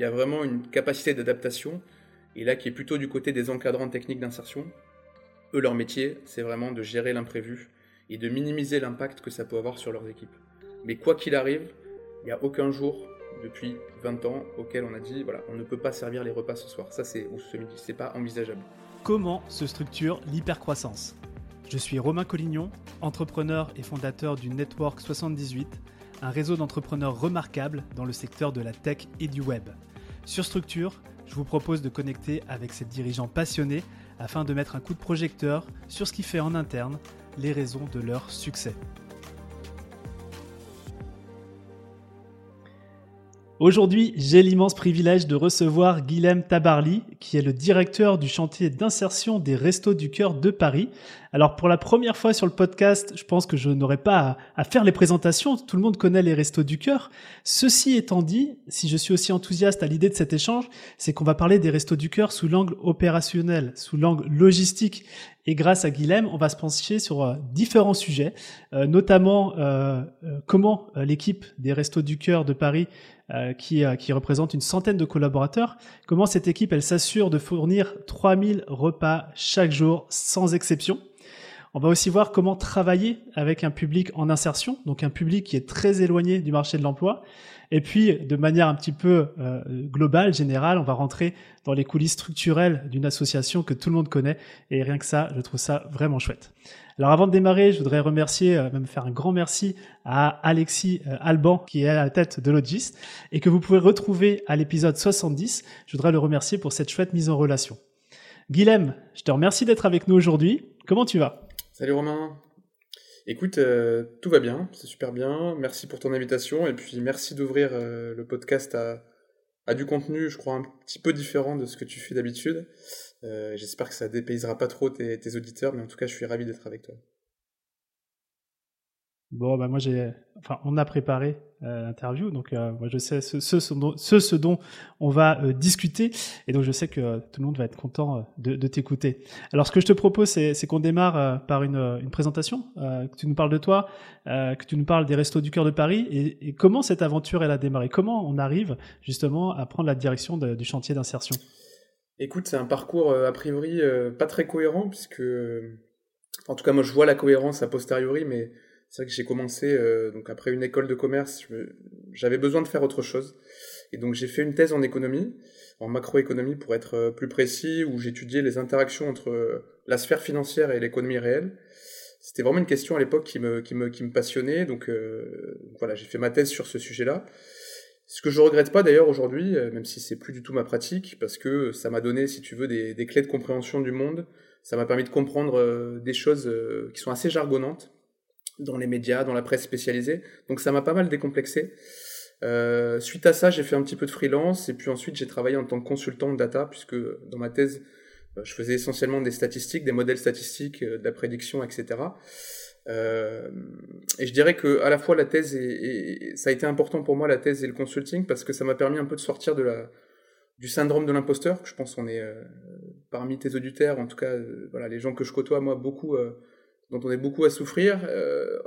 il y a vraiment une capacité d'adaptation, et là qui est plutôt du côté des encadrants techniques d'insertion. Eux, leur métier, c'est vraiment de gérer l'imprévu et de minimiser l'impact que ça peut avoir sur leurs équipes. Mais quoi qu'il arrive, il n'y a aucun jour depuis 20 ans auquel on a dit voilà, on ne peut pas servir les repas ce soir. Ça, c'est ou ce midi, c'est pas envisageable. Comment se structure l'hypercroissance? Je suis Romain Collignon, entrepreneur et fondateur du Network 78, un réseau d'entrepreneurs remarquables dans le secteur de la tech et du web. Sur Structure, je vous propose de connecter avec ces dirigeants passionnés afin de mettre un coup de projecteur sur ce qui fait en interne les raisons de leur succès. Aujourd'hui, j'ai l'immense privilège de recevoir Guilhem Tabarly, qui est le directeur du chantier d'insertion des Restos du Cœur de Paris. Alors pour la première fois sur le podcast, je pense que je n'aurai pas à, faire les présentations, tout le monde connaît les Restos du Cœur. Ceci étant dit, si je suis aussi enthousiaste à l'idée de cet échange, c'est qu'on va parler des Restos du Cœur sous l'angle opérationnel, sous l'angle logistique. Et grâce à Guilhem, on va se pencher sur euh, différents sujets, euh, notamment euh, comment l'équipe des Restos du Cœur de Paris qui, euh, qui représente une centaine de collaborateurs. Comment cette équipe, elle s'assure de fournir 3000 repas chaque jour, sans exception? On va aussi voir comment travailler avec un public en insertion, donc un public qui est très éloigné du marché de l'emploi. Et puis, de manière un petit peu euh, globale, générale, on va rentrer dans les coulisses structurelles d'une association que tout le monde connaît. Et rien que ça, je trouve ça vraiment chouette. Alors avant de démarrer, je voudrais remercier, euh, même faire un grand merci à Alexis euh, Alban qui est à la tête de Logis et que vous pouvez retrouver à l'épisode 70. Je voudrais le remercier pour cette chouette mise en relation. Guilhem, je te remercie d'être avec nous aujourd'hui. Comment tu vas? Salut Romain. Écoute, euh, tout va bien, c'est super bien. Merci pour ton invitation et puis merci d'ouvrir le podcast à, à, du contenu, je crois, un petit peu différent de ce que tu fais d'habitude. Euh, j'espère que ça dépaysera pas trop tes, auditeurs, mais en tout cas, je suis ravi d'être avec toi. Bon, bah moi j'ai, enfin, on a préparé euh, l'interview, donc euh, moi je sais ce, dont on va discuter, et donc je sais que tout le monde va être content de, t'écouter. Alors, ce que je te propose, c'est, qu'on démarre par une, présentation, que tu nous parles de toi, que tu nous parles des Restos du cœur de Paris, et, comment cette aventure elle a démarré, comment on arrive justement à prendre la direction du chantier d'insertion? Écoute, c'est un parcours euh, a priori euh, pas très cohérent, puisque, en tout cas, moi je vois la cohérence a posteriori, mais c'est vrai que j'ai commencé, euh, donc après une école de commerce, j'avais besoin de faire autre chose. Et donc j'ai fait une thèse en économie, en macroéconomie pour être plus précis, où j'étudiais les interactions entre la sphère financière et l'économie réelle. C'était vraiment une question à l'époque qui me, qui, me, qui me passionnait, donc voilà, j'ai fait ma thèse sur ce sujet-là. Ce que je regrette pas d'ailleurs aujourd'hui, euh, même si c'est plus du tout ma pratique, parce que ça m'a donné, si tu veux, des, clés de compréhension du monde. Ça m'a permis de comprendre euh, des choses euh, qui sont assez jargonnantes dans les médias, dans la presse spécialisée. Donc ça m'a pas mal décomplexé. suite à ça, j'ai fait un petit peu de freelance et puis ensuite j'ai travaillé en tant que consultant de data puisque dans ma thèse, je faisais essentiellement des statistiques, des modèles statistiques, de la prédiction, etc. Euh, et je dirais que à la fois la thèse et, ça a été important pour moi la thèse et le consulting parce que ça m'a permis un peu de sortir de la du syndrome de l'imposteur. Je pense qu'on est euh, parmi tes auditeurs, en tout cas, euh, voilà, les gens que je côtoie moi beaucoup, dont on est beaucoup à souffrir,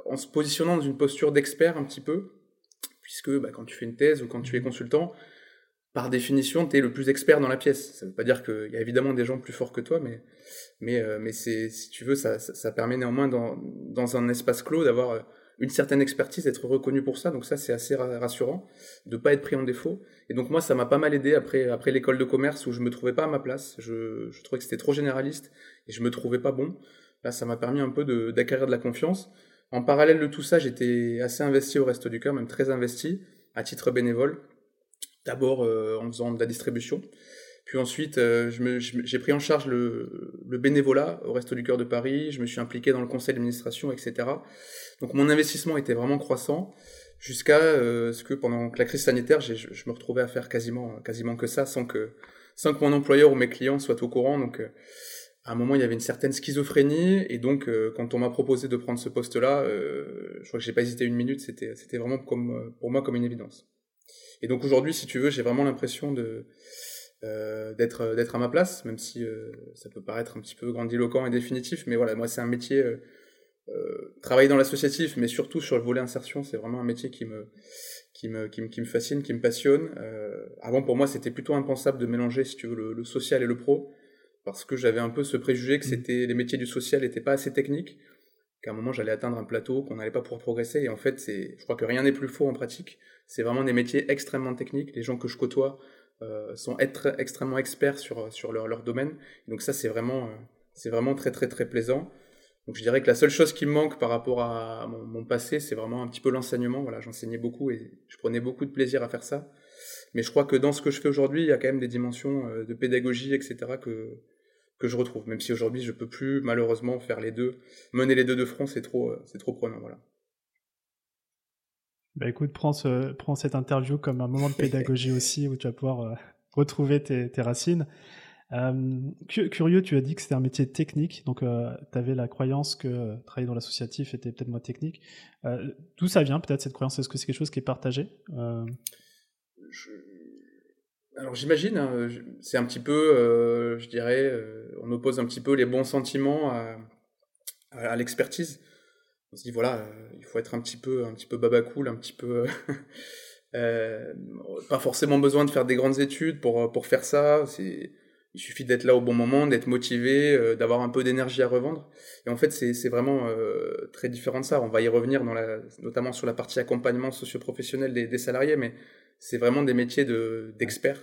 en se positionnant dans une posture d'expert un petit peu, puisque bah, quand tu fais une thèse ou quand tu es consultant, par définition, tu es le plus expert dans la pièce. Ça ne veut pas dire qu'il y a évidemment des gens plus forts que toi, mais, mais, euh, mais c'est, si tu veux, ça, ça, permet néanmoins dans, dans un espace clos d'avoir euh, une certaine expertise, d'être reconnu pour ça. Donc ça, c'est assez rassurant de pas être pris en défaut. Et donc moi, ça m'a pas mal aidé après, après l'école de commerce où je me trouvais pas à ma place. Je, je trouvais que c'était trop généraliste et je me trouvais pas bon. Là, ça m'a permis un peu d'acquérir de, la confiance. En parallèle de tout ça, j'étais assez investi au Resto du Cœur, même très investi, à titre bénévole. D'abord euh, en faisant de la distribution. Puis ensuite, euh, j'ai pris en charge le, le, bénévolat au Resto du Cœur de Paris. Je me suis impliqué dans le conseil d'administration, etc. Donc mon investissement était vraiment croissant jusqu'à euh, ce que pendant la crise sanitaire, je, je, me retrouvais à faire quasiment, quasiment que ça sans que, sans que mon employeur ou mes clients soient au courant. Donc à un moment, il y avait une certaine schizophrénie. Et donc, quand on m'a proposé de prendre ce poste-là, je crois que j'ai pas hésité une minute. C'était, c'était vraiment comme, pour moi comme une évidence. Et donc aujourd'hui, si tu veux, j'ai vraiment l'impression de euh, d'être d'être à ma place, même si euh, ça peut paraître un petit peu grandiloquent et définitif, mais voilà, moi c'est un métier euh, travailler dans l'associatif, mais surtout sur le volet insertion, c'est vraiment un métier qui me qui me, qui me, fascine, qui me passionne. Euh, avant, pour moi, c'était plutôt impensable de mélanger, si tu veux, le, le social et le pro, parce que j'avais un peu ce préjugé que mmh. c'était les métiers du social n'étaient pas assez techniques, qu'à un moment j'allais atteindre un plateau, qu'on n'allait pas pouvoir progresser. Et en fait, c'est, je crois que rien n'est plus faux en pratique. C'est vraiment des métiers extrêmement techniques. Les gens que je côtoie euh, sont être, extrêmement experts sur, sur leur, leur domaine. donc ça, c'est vraiment, euh, c'est vraiment très très très plaisant. Donc je dirais que la seule chose qui me manque par rapport à mon, passé, c'est vraiment un petit peu l'enseignement. Voilà, j'enseignais beaucoup et je prenais beaucoup de plaisir à faire ça. Mais je crois que dans ce que je fais aujourd'hui, il y a quand même des dimensions euh, de pédagogie, etc. que que je retrouve. Même si aujourd'hui je peux plus malheureusement faire les deux, mener les deux de front, c'est trop, euh, c'est trop prenant. Voilà. Bah écoute, prends, ce, prends cette interview comme un moment de pédagogie aussi où tu vas pouvoir euh, retrouver tes, tes racines. Euh, curieux, tu as dit que c'était un métier technique, donc euh, tu avais la croyance que travailler dans l'associatif était peut-être moins technique. D'où ça vient peut-être cette croyance? Est-ce que c'est quelque chose qui est partagé? Alors j'imagine, hein, c'est un petit peu, je dirais, on oppose un petit peu les bons sentiments à, l'expertise. On se dit voilà, il faut être un petit peu, un petit peu babacool, un petit peu. pas forcément besoin de faire des grandes études pour, pour faire ça. Il suffit d'être là au bon moment, d'être motivé, euh, d'avoir un peu d'énergie à revendre. Et en fait, c'est vraiment euh, très différent de ça. On va y revenir, notamment sur la partie accompagnement socio-professionnel des, des, salariés, mais c'est vraiment des métiers d'experts.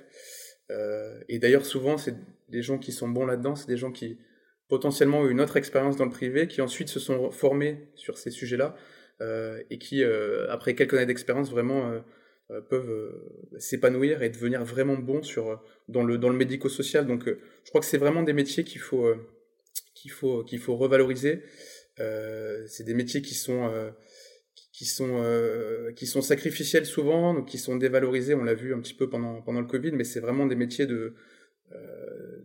euh, et d'ailleurs, souvent, c'est des gens qui sont bons là-dedans, c'est des gens qui potentiellement ont eu une autre expérience dans le privé, qui ensuite se sont formés sur ces sujets-là, euh, et qui, après quelques années d'expérience, vraiment euh, peuvent euh, s'épanouir et devenir vraiment bons sur, dans le, dans le médico-social. Donc euh, je crois que c'est vraiment des métiers qu'il faut, qu'il faut, qu'il faut revaloriser. c'est des métiers qui sont qui sont qui sont sacrificiels souvent, donc qui sont dévalorisés. On l'a vu un petit peu pendant pendant le Covid, mais c'est vraiment des métiers de euh,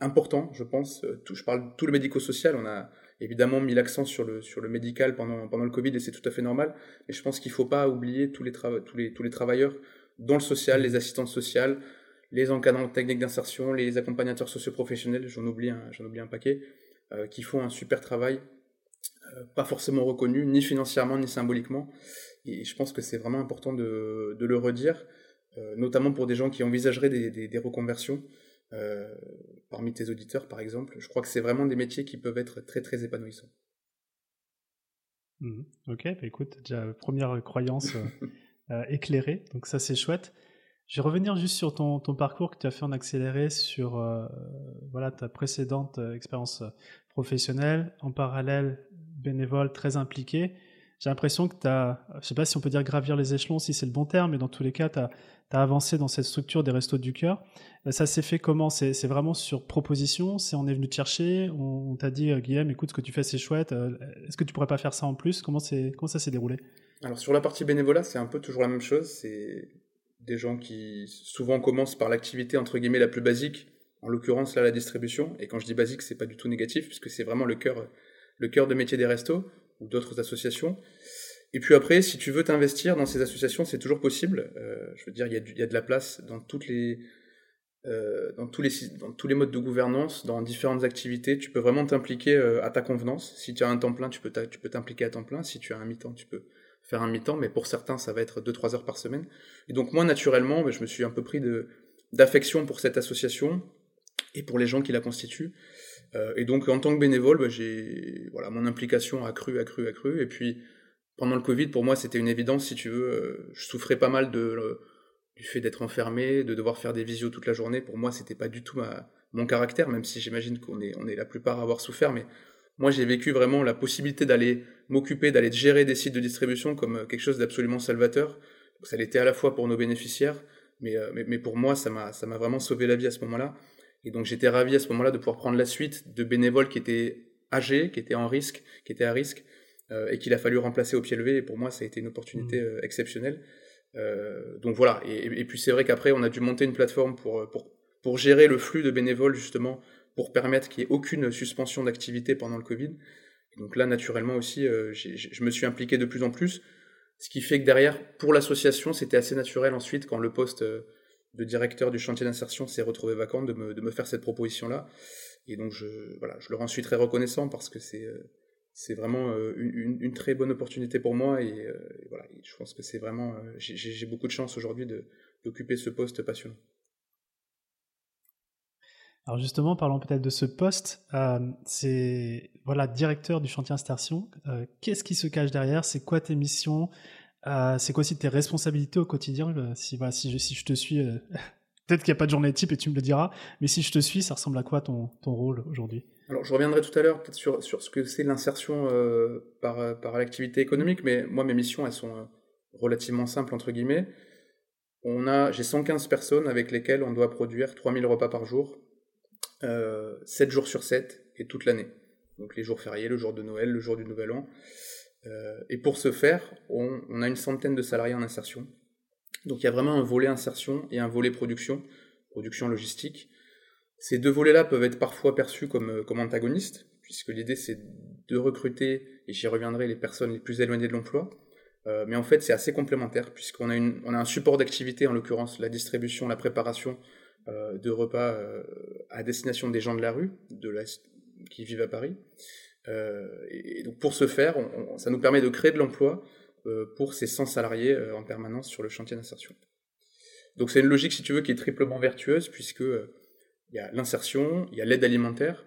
importants, je pense. Tout, je parle tout le médico-social. On a évidemment mis l'accent sur le, sur le médical pendant, pendant le Covid et c'est tout à fait normal. Mais je pense qu'il faut pas oublier tous les, tous, les, tous les travailleurs dans le social, les assistantes sociales, les encadrants techniques d'insertion, les accompagnateurs socioprofessionnels, j'en oublie j'en oublie un paquet, euh, qui font un super travail, euh, pas forcément reconnu, ni financièrement, ni symboliquement. Et je pense que c'est vraiment important de, le redire, euh, notamment pour des gens qui envisageraient des, reconversions. Euh, parmi tes auditeurs, par exemple. Je crois que c'est vraiment des métiers qui peuvent être très, très épanouissants. Mmh. Ok, bah écoute, déjà première croyance euh, euh, éclairée, donc ça c'est chouette. Je vais revenir juste sur ton, ton, parcours que tu as fait en accéléré sur voilà, ta précédente expérience professionnelle, en parallèle bénévole très impliqué. J'ai l'impression que tu as, je sais pas si on peut dire gravir les échelons, si c'est le bon terme, mais dans tous les cas, tu as, tu as avancé dans cette structure des restos du cœur. Euh, ça s'est fait comment? C'est vraiment sur proposition? C'est on est venu te chercher? On, t'a dit, euh, Guillaume, écoute, ce que tu fais, c'est chouette. Euh, est-ce que tu pourrais pas faire ça en plus? Comment, comment ça s'est déroulé? Alors, sur la partie bénévolat, c'est un peu toujours la même chose. C'est des gens qui souvent commencent par l'activité, entre guillemets, la plus basique. En l'occurrence, là, la distribution. Et quand je dis basique, c'est pas du tout négatif, puisque c'est vraiment le cœur, le cœur de métier des restos ou d'autres associations. Et puis après, si tu veux t'investir dans ces associations, c'est toujours possible. Euh, je veux dire, il y, y, a de la place dans toutes les, euh, dans tous les, dans tous les modes de gouvernance, dans différentes activités. Tu peux vraiment t'impliquer euh, à ta convenance. Si tu as un temps plein, tu peux t'impliquer à temps plein. Si tu as un mi-temps, tu peux faire un mi-temps. Mais pour certains, ça va être 2-3 heures par semaine. Et donc moi, naturellement, je me suis un peu pris d'affection pour cette association et pour les gens qui la constituent. Euh, et donc en tant que bénévole, bah, j'ai voilà mon implication a cru, a cru, a cru. Et puis pendant le Covid, pour moi, c'était une évidence, si tu veux. Euh, je souffrais pas mal de, du fait d'être enfermé, de devoir faire des visios toute la journée. Pour moi, c'était pas du tout ma, mon caractère, même si j'imagine qu'on est, on est la plupart à avoir souffert. Mais moi, j'ai vécu vraiment la possibilité d'aller m'occuper, d'aller gérer des sites de distribution comme euh, quelque chose d'absolument salvateur. Donc, ça l'était à la fois pour nos bénéficiaires, mais, euh, mais, mais pour moi, ça m'a, ça m'a vraiment sauvé la vie à ce moment-là. Et donc, j'étais ravi à ce moment-là de pouvoir prendre la suite de bénévoles qui étaient âgés, qui étaient en risque, qui étaient à risque, euh, et qu'il a fallu remplacer au pied levé. Et pour moi, ça a été une opportunité mmh. euh, exceptionnelle. Euh, donc voilà. Et, et puis c'est vrai qu'après, on a dû monter une plateforme pour, pour, pour gérer le flux de bénévoles, justement, pour permettre qu'il n'y ait aucune suspension d'activité pendant le Covid. donc là, naturellement aussi, je me suis impliqué de plus en plus, ce qui fait que derrière, pour l'association, c'était assez naturel ensuite, quand le poste de directeur du chantier d'insertion s'est retrouvé vacant, de me, faire cette proposition-là. Et donc, je, voilà, je leur en suis très reconnaissant parce que c'est c'est vraiment une, très bonne opportunité pour moi et, voilà, je pense que c'est vraiment, j'ai beaucoup de chance aujourd'hui d'occuper ce poste passionnant. Alors justement, parlons peut-être de ce poste. c'est voilà directeur du chantier Insertion. Qu'est-ce qui se cache derrière? C'est quoi tes missions? C'est quoi aussi tes responsabilités au quotidien si, je, te suis, peut-être qu'il n'y a pas de journée type et tu me le diras. Mais si je te suis, ça ressemble à quoi ton, rôle aujourd'hui? Alors, je reviendrai tout à l'heure peut-être sur, ce que c'est l'insertion euh, par, l'activité économique, mais moi, mes missions, elles sont euh, relativement simples, entre guillemets. On a, j'ai 115 personnes avec lesquelles on doit produire 3000 repas par jour, euh, 7 jours sur 7 et toute l'année. Donc les jours fériés, le jour de Noël, le jour du Nouvel An. Euh, et pour ce faire, on, a une centaine de salariés en insertion. Donc il y a vraiment un volet insertion et un volet production, production logistique. Ces deux volets-là peuvent être parfois perçus comme, euh, antagonistes, puisque l'idée c'est de recruter, et j'y reviendrai, les personnes les plus éloignées de l'emploi. Euh, mais en fait, c'est assez complémentaire, puisqu'on a, un support d'activité, en l'occurrence la distribution, la préparation de repas à destination des gens de la rue, de la, qui vivent à Paris. Euh, et, donc pour ce faire, ça nous permet de créer de l'emploi pour ces 100 salariés en permanence sur le chantier d'insertion. Donc c'est une logique, si tu veux, qui est triplement vertueuse, puisque il y a l'insertion, il y a l'aide alimentaire,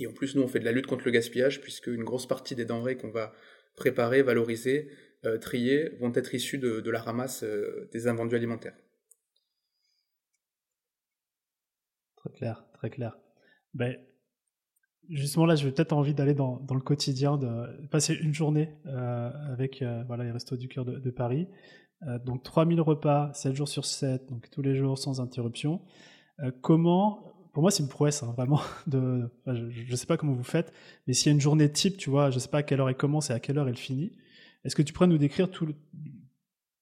et en plus, nous, on fait de la lutte contre le gaspillage, puisque une grosse partie des denrées qu'on va préparer, valoriser, euh, trier, vont être issues de, la ramasse euh, des invendus alimentaires. Très clair, très clair. Ben, justement, là, je vais peut-être envie d'aller dans, le quotidien, de passer une journée euh, avec voilà, les Restos du Cœur de, de Paris. donc, 3000 repas, 7 jours sur 7, donc tous les jours sans interruption. Euh, comment pour moi, c'est une prouesse, hein, vraiment. De, je ne sais pas comment vous faites, mais s'il y a une journée type, tu vois, je ne sais pas à quelle heure elle commence et à quelle heure elle finit. Est-ce que tu pourrais nous décrire tout le,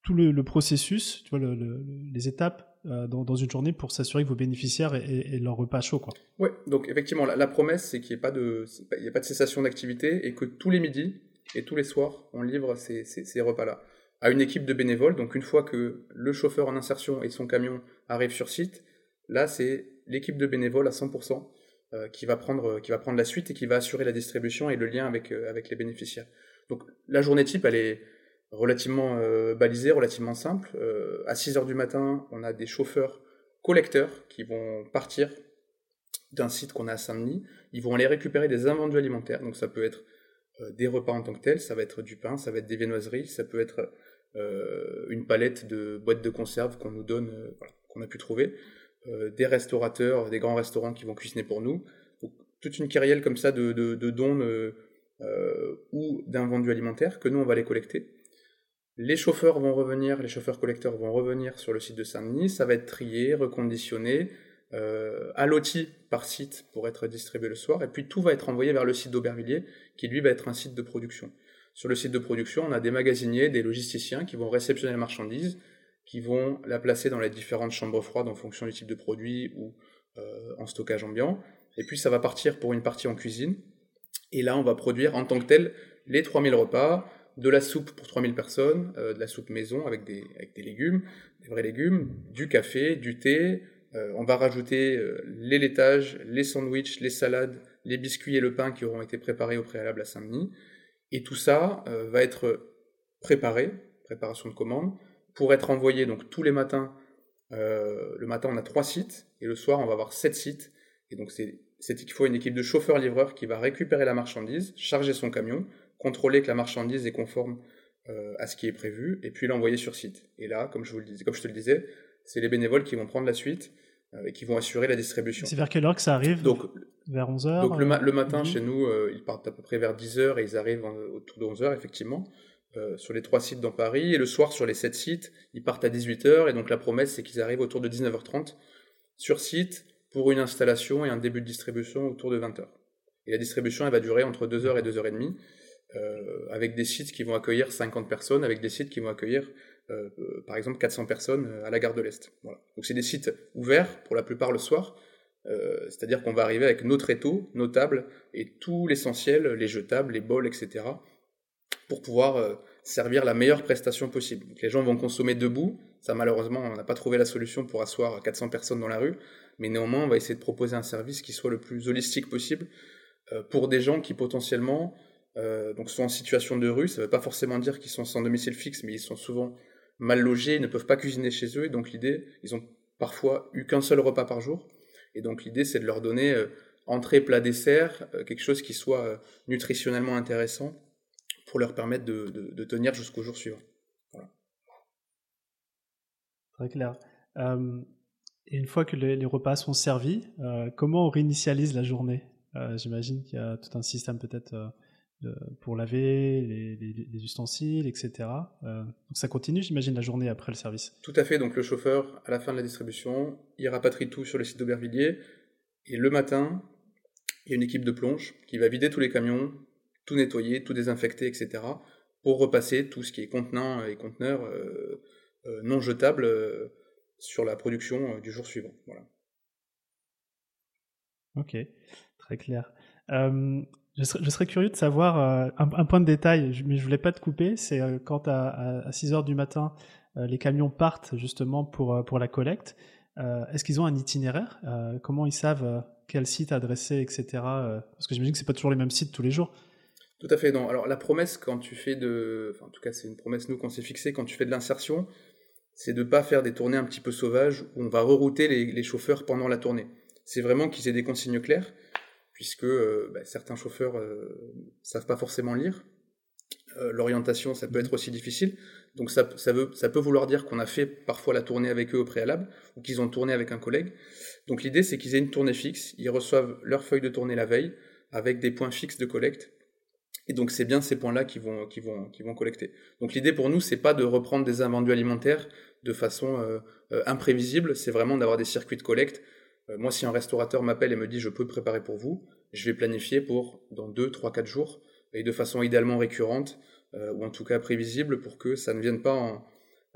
tout le, processus, tu vois, les étapes euh, dans, une journée pour s'assurer que vos bénéficiaires aient, leur repas chaud, quoi Oui, donc effectivement, la, promesse, c'est qu'il n'y ait pas de, a pas de cessation d'activité et que tous les midis et tous les soirs, on livre ces, ces repas-là à une équipe de bénévoles. Donc une fois que le chauffeur en insertion et son camion arrivent sur site, Là, c'est l'équipe de bénévoles à 100% euh, qui, va prendre, qui va prendre la suite et qui va assurer la distribution et le lien avec, euh, avec les bénéficiaires. Donc la journée type, elle est relativement euh, balisée, relativement simple. à 6 heures du matin, on a des chauffeurs collecteurs qui vont partir d'un site qu'on a à Saint-Denis. Ils vont aller récupérer des invendus alimentaires. Donc ça peut être des repas en tant que tels, ça va être du pain, ça va être des viennoiseries, ça peut être une palette de boîtes de conserve qu'on nous donne, qu'on a pu trouver. Euh, des restaurateurs, des grands restaurants qui vont cuisiner pour nous. toute une carrière comme ça de, dons euh, euh, ou d'invendus alimentaires que nous, on va les collecter. Les chauffeurs vont revenir, les chauffeurs collecteurs vont revenir sur le site de Saint-Denis, ça va être trié, reconditionné, euh, par site pour être distribué le soir, et puis tout va être envoyé vers le site d'Aubervilliers, qui lui va être un site de production. Sur le site de production, on a des magasiniers, des logisticiens qui vont réceptionner la marchandise, qui vont la placer dans les différentes chambres froides en fonction du type de produit ou euh, en stockage ambiant. Et puis ça va partir pour une partie en cuisine. Et là, on va produire en tant que tel les 3000 repas, de la soupe pour 3000 personnes, euh, de la soupe maison avec des, légumes, des vrais légumes, du café, du thé. Euh, on va rajouter les laitages, les sandwichs, les salades, les biscuits et le pain qui auront été préparés au préalable à Saint-Denis. Et tout ça va être préparé, préparation de commande, pour être envoyé donc tous les matins. Euh, le matin, on a trois sites et le soir, on va avoir sept sites. Et donc, c'est qu'il faut une équipe de chauffeurs-livreurs qui va récupérer la marchandise, charger son camion, contrôler que la marchandise est conforme euh, à ce qui est prévu, et puis l'envoyer sur site. Et là, comme je, vous le disais, comme je te le disais, c'est les bénévoles qui vont prendre la suite euh, et qui vont assurer la distribution. C'est vers quelle heure que ça arrive? Donc, Vers 11h Donc le, matin, chez nous, ils partent à peu près vers 10h et ils arrivent autour de 11h, effectivement. Euh, sur les trois sites dans Paris, et le soir sur les sept sites, ils partent à 18h, et donc la promesse c'est qu'ils arrivent autour de 19h30 sur site pour une installation et un début de distribution autour de 20h. Et la distribution elle va durer entre 2h et 2h30, euh, avec des sites qui vont accueillir 50 personnes, avec des sites qui vont accueillir euh, par exemple 400 personnes à la gare de l'Est. Donc c'est des sites ouverts pour la plupart le soir, c'est-à-dire qu'on va arriver avec nos tréteaux, nos tables et tout l'essentiel, les jetables, les bols, etc pour pouvoir euh, servir la meilleure prestation possible. les gens vont consommer debout. Ça, malheureusement, on n'a pas trouvé la solution pour asseoir 400 personnes dans la rue. Mais néanmoins, on va essayer de proposer un service qui soit le plus holistique possible euh, pour des gens qui potentiellement donc sont en situation de rue. Ça ne veut pas forcément dire qu'ils sont sans domicile fixe, mais ils sont souvent mal logés, ils ne peuvent pas cuisiner chez eux. Et donc l'idée, ils ont parfois eu qu'un seul repas par jour. Et donc l'idée, c'est de leur donner entrée, plat, dessert, quelque chose qui soit nutritionnellement intéressant pour leur permettre de, tenir jusqu'au jour suivant. Très clair. et une fois que les, repas sont servis, comment on réinitialise la journée? J'imagine qu'il y a tout un système peut-être pour laver les, ustensiles, etc. Euh, donc ça continue, j'imagine, la journée après le service. Tout à fait. Donc le chauffeur, à la fin de la distribution, il rapatrie tout sur le site d'Aubervilliers. Et le matin, il y a une équipe de plonge qui va vider tous les camions, tout nettoyer, tout désinfecter, etc. pour repasser tout ce qui est contenant et conteneur euh, euh, non jetable sur la production du jour suivant. Voilà. Ok, très clair. Je serais, curieux de savoir euh, un, point de détail, mais je voulais pas te couper. C'est euh, quand à, à, 6 heures du matin, euh, les camions partent justement pour, pour la collecte. Est-ce qu'ils ont un itinéraire Comment ils savent quel site adresser, etc. parce que j'imagine que c'est pas toujours les mêmes sites tous les jours. Tout à fait. Non. Alors la promesse quand tu fais de, enfin, en tout cas c'est une promesse nous qu'on s'est fixée quand tu fais de l'insertion, c'est de pas faire des tournées un petit peu sauvages où on va rerouter les, les chauffeurs pendant la tournée. C'est vraiment qu'ils aient des consignes claires puisque euh, bah, certains chauffeurs ne euh, savent pas forcément lire. Euh, l'orientation, ça peut être aussi difficile. Donc ça, ça, veut, ça peut vouloir dire qu'on a fait parfois la tournée avec eux au préalable, ou qu'ils ont tourné avec un collègue. Donc l'idée, c'est qu'ils aient une tournée fixe, ils reçoivent leur feuille de tournée la veille, avec des points fixes de collecte. Et donc c'est bien ces points-là qui vont, qui, vont, qui vont collecter. Donc l'idée pour nous, c'est pas de reprendre des invendus alimentaires de façon imprévisible, c'est vraiment d'avoir des circuits de collecte moi, si un restaurateur m'appelle et me dit je peux préparer pour vous, je vais planifier pour dans 2, 3, 4 jours, et de façon idéalement récurrente, euh, ou en tout cas prévisible, pour que ça ne vienne pas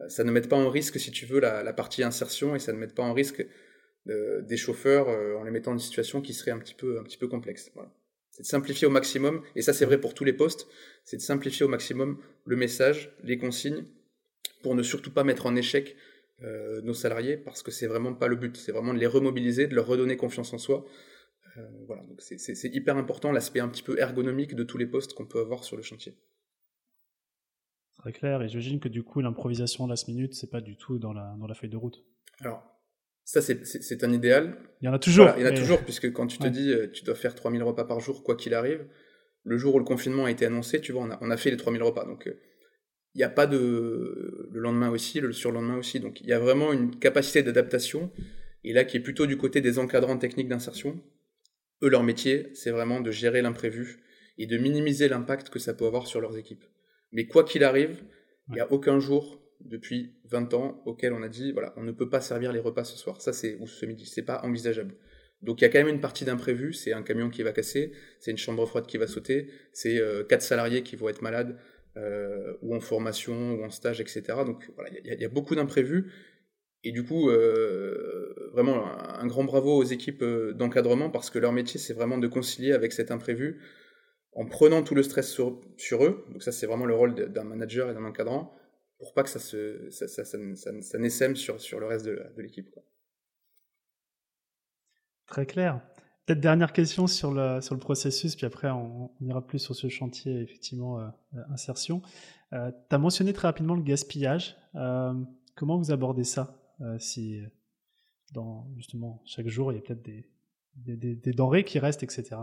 euh, ça ne mette pas en risque, si tu veux, la, partie insertion, et ça ne mette pas en risque des chauffeurs en les mettant dans une situation qui serait un petit peu, un petit peu complexe. C'est de simplifier au maximum, et ça c'est vrai pour tous les postes, c'est de simplifier au maximum le message, les consignes, pour ne surtout pas mettre en échec euh, nos salariés parce que c'est vraiment pas le but, c'est vraiment de les remobiliser, de leur redonner confiance en soi. Euh, voilà, donc c'est hyper important l'aspect un petit peu ergonomique de tous les postes qu'on peut avoir sur le chantier. Très clair, et j'imagine que du coup l'improvisation last minute, c'est pas du tout dans la, dans la feuille de route. Alors, ça c'est un idéal. Il y en a toujours. il y en a toujours, puisque quand tu te dis euh, tu dois faire 3000 repas par jour, quoi qu'il arrive, le jour où le confinement a été annoncé, tu vois, on a, on a fait les 3000 repas. Donc il n'y a pas de le lendemain aussi, le surlendemain aussi. Donc il y a vraiment une capacité d'adaptation, et là qui est plutôt du côté des encadrants techniques d'insertion. Eux, leur métier, c'est vraiment de gérer l'imprévu et de minimiser l'impact que ça peut avoir sur leurs équipes. Mais quoi qu'il arrive, il n'y a aucun jour depuis 20 ans auquel on a dit, voilà, on ne peut pas servir les repas ce soir, ça c'est ou ce midi, c'est pas envisageable. Donc il y a quand même une partie d'imprévu, c'est un camion qui va casser, c'est une chambre froide qui va sauter, c'est euh, quatre salariés qui vont être malades, euh, ou en formation, ou en stage, etc. Donc voilà, il y, a beaucoup d'imprévus. Et du coup, euh, vraiment un, grand bravo aux équipes euh, d'encadrement parce que leur métier, c'est vraiment de concilier avec cet imprévu en prenant tout le stress sur, eux. Donc ça, c'est vraiment le rôle d'un manager et d'un encadrant pour pas que ça se ça, sur, sur le reste de l'équipe. Très clair. Peut-être dernière question sur le, sur le processus, puis après on, ira plus sur ce chantier, effectivement, euh, euh, insertion. Euh, tu as mentionné très rapidement le gaspillage. comment vous abordez ça Si justement chaque jour il y a peut-être des, denrées qui restent, etc.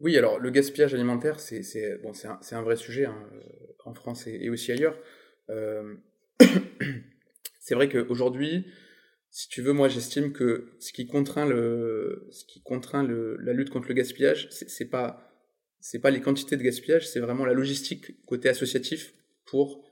Oui, alors le gaspillage alimentaire, c'est bon, un, un, vrai sujet hein, en France et, et, aussi ailleurs. c'est vrai qu'aujourd'hui, si tu veux, moi j'estime que ce qui contraint le, ce qui contraint le, la lutte contre le gaspillage, c'est pas c'est pas les quantités de gaspillage, c'est vraiment la logistique côté associatif pour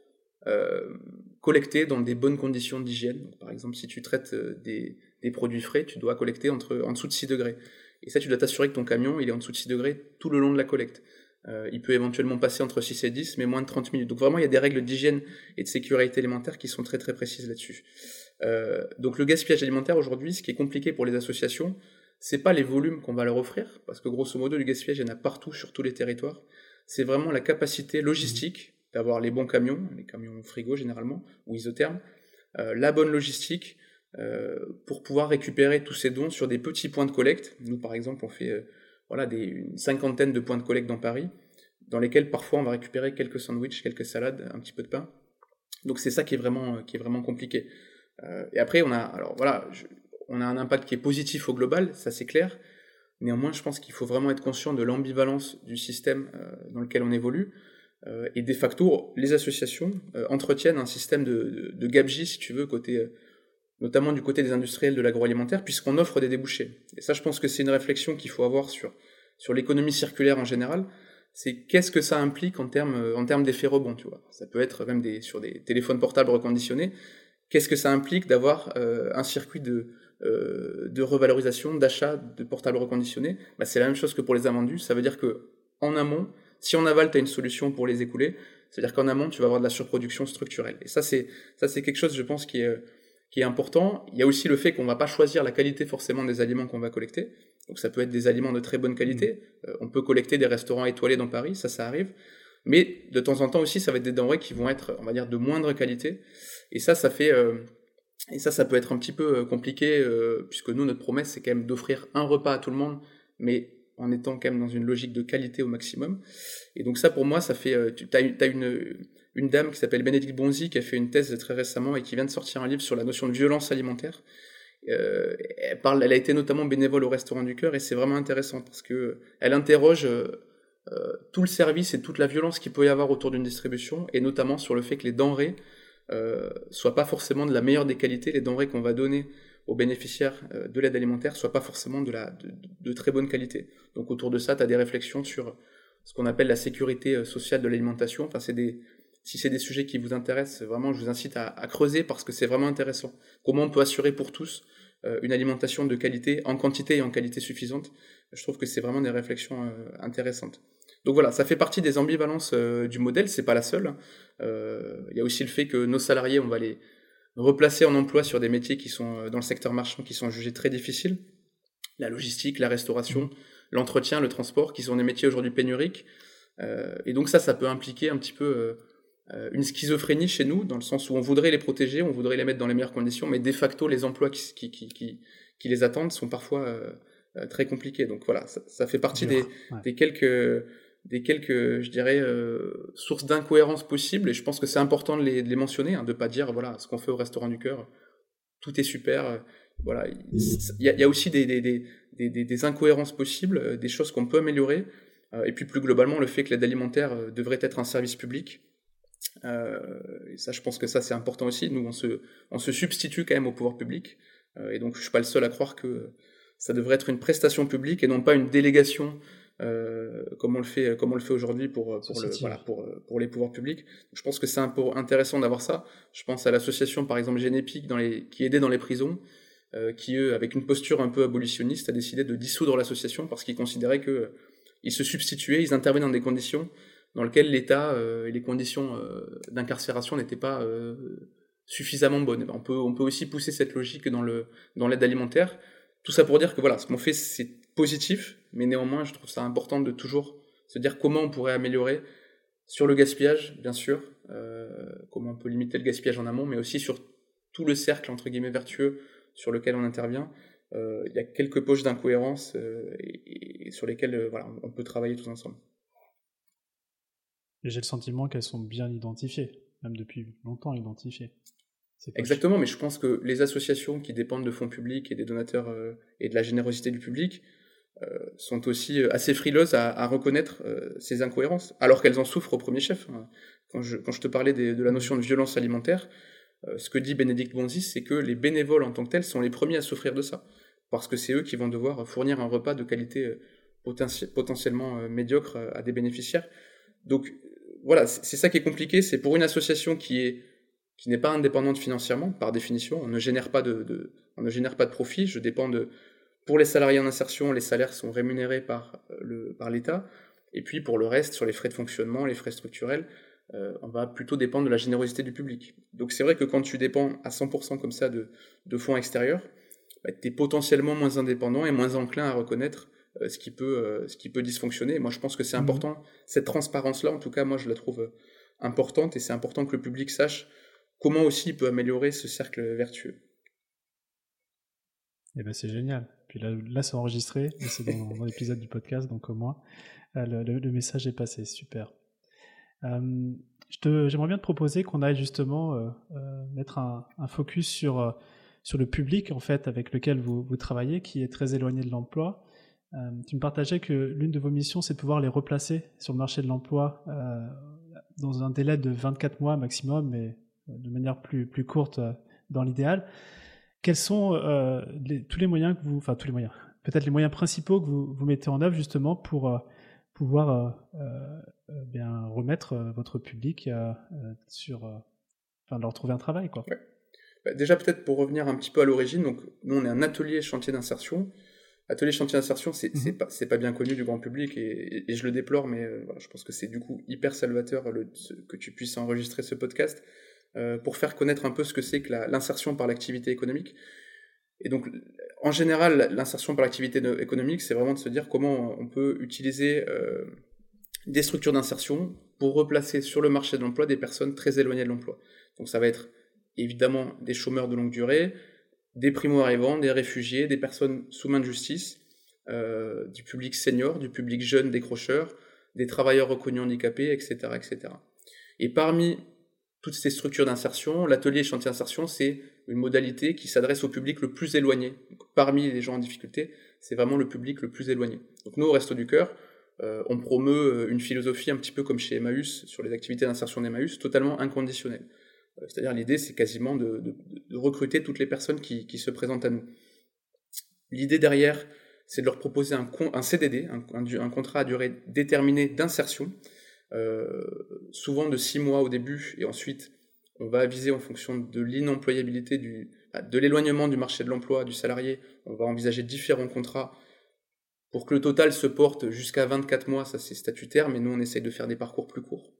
euh, collecter dans des bonnes conditions d'hygiène. Par exemple, si tu traites euh, des, des, produits frais, tu dois collecter entre en dessous de 6 degrés. Et ça, tu dois t'assurer que ton camion il est en dessous de 6 degrés tout le long de la collecte. Euh, il peut éventuellement passer entre 6 et 10, mais moins de 30 minutes. Donc vraiment, il y a des règles d'hygiène et de sécurité élémentaire qui sont très très précises là-dessus. Euh, donc le gaspillage alimentaire aujourd'hui, ce qui est compliqué pour les associations, c'est pas les volumes qu'on va leur offrir, parce que grosso modo, du gaspillage, il y en a partout sur tous les territoires. C'est vraiment la capacité logistique d'avoir les bons camions, les camions frigo généralement, ou isothermes, euh, la bonne logistique euh, pour pouvoir récupérer tous ces dons sur des petits points de collecte. Nous, par exemple, on fait, voilà, une cinquantaine de points de collecte dans Paris, dans lesquels parfois on va récupérer quelques sandwichs, quelques salades, un petit peu de pain. Donc c'est ça qui est vraiment, qui est vraiment compliqué. Euh, et après, on a, alors voilà, on a un impact qui est positif au global, ça c'est clair. Néanmoins, je pense qu'il faut vraiment être conscient de l'ambivalence du système euh, dans lequel on évolue. Euh, et de facto, les associations entretiennent un système de, de, de si tu veux, côté notamment du côté des industriels de l'agroalimentaire, puisqu'on offre des débouchés. Et ça, je pense que c'est une réflexion qu'il faut avoir sur, sur l'économie circulaire en général. C'est qu'est-ce que ça implique en termes, en termes d'effets rebond, tu vois. Ça peut être même des, sur des téléphones portables reconditionnés. Qu'est-ce que ça implique d'avoir euh, un circuit de, euh, de revalorisation, d'achat de portables reconditionnés? Bah, C'est la même chose que pour les amendus. Ça veut dire que en amont, si en aval, tu as une solution pour les écouler, c'est-à-dire qu'en amont, tu vas avoir de la surproduction structurelle. Et ça, c'est ça, c'est quelque chose, je pense, qui est qui est important. Il y a aussi le fait qu'on va pas choisir la qualité forcément des aliments qu'on va collecter. Donc ça peut être des aliments de très bonne qualité. Mmh. Euh, on peut collecter des restaurants étoilés dans Paris, ça ça arrive. Mais de temps en temps aussi, ça va être des denrées qui vont être, on va dire, de moindre qualité. Et ça, ça fait, euh, et ça, ça peut être un petit peu euh, compliqué, euh, puisque nous, notre promesse, c'est quand même d'offrir un repas à tout le monde, mais en étant quand même dans une logique de qualité au maximum. Et donc ça, pour moi, ça fait, tu as, une, une dame qui s'appelle Bénédicte Bonzi qui a fait une thèse très récemment et qui vient de sortir un livre sur la notion de violence alimentaire. Elle, parle, elle a été notamment bénévole au Restaurant du Cœur et c'est vraiment intéressant parce que elle interroge tout le service et toute la violence qu'il peut y avoir autour d'une distribution et notamment sur le fait que les denrées euh, soient pas forcément de la meilleure des qualités, les denrées qu'on va donner aux bénéficiaires euh, de l'aide alimentaire soient pas forcément de, la, de, très bonne qualité. Donc autour de ça, tu as des réflexions sur ce qu'on appelle la sécurité sociale de l'alimentation. Enfin, si c'est des sujets qui vous intéressent, vraiment, je vous incite à, à creuser parce que c'est vraiment intéressant. Comment on peut assurer pour tous euh, une alimentation de qualité, en quantité et en qualité suffisante Je trouve que c'est vraiment des réflexions euh, intéressantes. Donc voilà, ça fait partie des ambivalences euh, du modèle, c'est pas la seule. Il y a aussi le fait que nos salariés, on va les replacer en emploi sur des métiers qui sont dans le secteur marchand, qui sont jugés très difficiles. La logistique, la restauration, l'entretien, le transport, qui sont des métiers aujourd'hui pénuriques. et donc ça, ça peut impliquer un petit peu euh, une schizophrénie chez nous, dans le sens où on voudrait les protéger, on voudrait les mettre dans les meilleures conditions, mais de facto, les emplois qui, qui, qui, qui les attendent sont parfois euh, euh, très compliqués. Donc voilà, ça, ça fait partie des, des, quelques, des quelques, je dirais, euh, sources d'incohérence possibles, et je pense que c'est important de les, mentionner, hein, de pas dire, voilà, ce qu'on fait au restaurant du cœur, tout est super. voilà, il y a, aussi des, des, des, des, incohérences possibles, des choses qu'on peut améliorer, et puis plus globalement, le fait que l'aide alimentaire devrait être un service public euh, et ça, je pense que ça, c'est important aussi. Nous, on se, on se substitue quand même au pouvoir public. Euh, et donc, je suis pas le seul à croire que ça devrait être une prestation publique et non pas une délégation euh, comme on le fait comme on le fait aujourd'hui pour pour, le, voilà, pour pour les pouvoirs publics. Je pense que c'est intéressant d'avoir ça. Je pense à l'association par exemple dans les qui aidait dans les prisons, euh, qui eux avec une posture un peu abolitionniste a décidé de dissoudre l'association parce qu'ils considéraient que ils se substituaient, ils intervenaient dans des conditions dans lequel l'État euh, et les conditions euh, d'incarcération n'étaient pas euh, suffisamment bonnes. On peut, on peut aussi pousser cette logique dans le dans l'aide alimentaire. Tout ça pour dire que voilà, ce qu'on fait c'est positif, mais néanmoins je trouve ça important de toujours se dire comment on pourrait améliorer sur le gaspillage, bien sûr, euh, comment on peut limiter le gaspillage en amont, mais aussi sur tout le cercle entre guillemets vertueux sur lequel on intervient. Euh, il y a quelques poches d'incohérence euh, et, et, sur lesquelles voilà, on peut travailler tous ensemble. J'ai le sentiment qu'elles sont bien identifiées, même depuis longtemps identifiées. Exactement, mais je pense que les associations qui dépendent de fonds publics et des donateurs euh, et de la générosité du public sont aussi euh, assez frileuses à, reconnaître euh, ces incohérences, alors qu'elles en souffrent au premier chef. Quand je, quand je te parlais de la notion de violence alimentaire, euh, ce que dit Bénédicte Bonzis, c'est que les bénévoles en tant que tels sont les premiers à souffrir de ça, parce que c'est eux qui vont devoir fournir un repas de qualité euh, potentiellement médiocre à des bénéficiaires. Donc voilà, c'est ça qui est compliqué. C'est pour une association qui est qui n'est pas indépendante financièrement, par définition, on ne génère pas de, on ne génère pas de profit. Je dépends de, pour les salariés en insertion, les salaires sont rémunérés par euh, le par l'État. Et puis pour le reste, sur les frais de fonctionnement, les frais structurels, euh, on va plutôt dépendre de la générosité du public. Donc c'est vrai que quand tu dépends à 100% comme ça de, de fonds extérieurs, bah, tu es potentiellement moins indépendant et moins enclin à reconnaître euh, ce qui peut euh, ce qui peut dysfonctionner. Moi, je pense que c'est mhm. important cette transparence-là. En tout cas, moi, je la trouve importante et c'est important que le public sache comment aussi il peut améliorer ce cercle vertueux. Eh ben c'est génial. Puis là, là c'est enregistré, c'est dans, l'épisode du podcast, donc au moins le, le, message est passé. Super. Euh, J'aimerais bien te proposer qu'on aille justement euh, euh, mettre un, focus sur, euh, sur le public en fait avec lequel vous, vous travaillez, qui est très éloigné de l'emploi. Euh, tu me partageais que l'une de vos missions, c'est de pouvoir les replacer sur le marché de l'emploi dans un délai de 24 mois maximum, mais de manière plus, plus courte dans l'idéal. Quels sont les, tous les moyens que vous, enfin tous les moyens, peut-être les moyens principaux que vous, vous mettez en œuvre justement pour pouvoir euh, bien remettre euh, votre public euh, sur, enfin, leur trouver un travail, quoi. Bah, déjà peut-être pour revenir un petit peu à l'origine, donc nous on est un atelier chantier d'insertion. Atelier chantier d'insertion, c'est mmh pas, pas, bien connu du grand public et, je le déplore, mais je pense que c'est du coup hyper salvateur le, que tu puisses enregistrer ce podcast euh, pour faire connaître un peu ce que c'est que l'insertion par l'activité économique. Et donc, en général, l'insertion par l'activité économique, c'est vraiment de se dire comment on peut utiliser euh, des structures d'insertion pour replacer sur le marché de l'emploi des personnes très éloignées de l'emploi. Donc ça va être évidemment des chômeurs de longue durée, des primo-arrivants, des réfugiés, des personnes sous main de justice, euh, du public senior, du public jeune décrocheur, des travailleurs reconnus handicapés, etc. etc. Et parmi toutes ces structures d'insertion, l'atelier chantier d'insertion, c'est une modalité qui s'adresse au public le plus éloigné. parmi les gens en difficulté, c'est vraiment le public le plus éloigné. Donc nous, au Resto du Cœur, euh, on promeut euh, une philosophie un petit peu comme chez Emmaüs, sur les activités d'insertion d'Emmaüs, totalement inconditionnelle. Euh, c'est-à-dire l'idée, c'est quasiment de, recruter toutes les personnes qui, se présentent à nous. L'idée derrière, c'est de leur proposer un CDD, un, contrat à durée déterminée d'insertion, souvent de six mois au début, et ensuite on va aviser en fonction de l'inemployabilité, de l'éloignement du marché de l'emploi du salarié, on va envisager différents contrats pour que le total se porte jusqu'à 24 mois, ça c'est statutaire, mais nous on essaye de faire des parcours plus courts.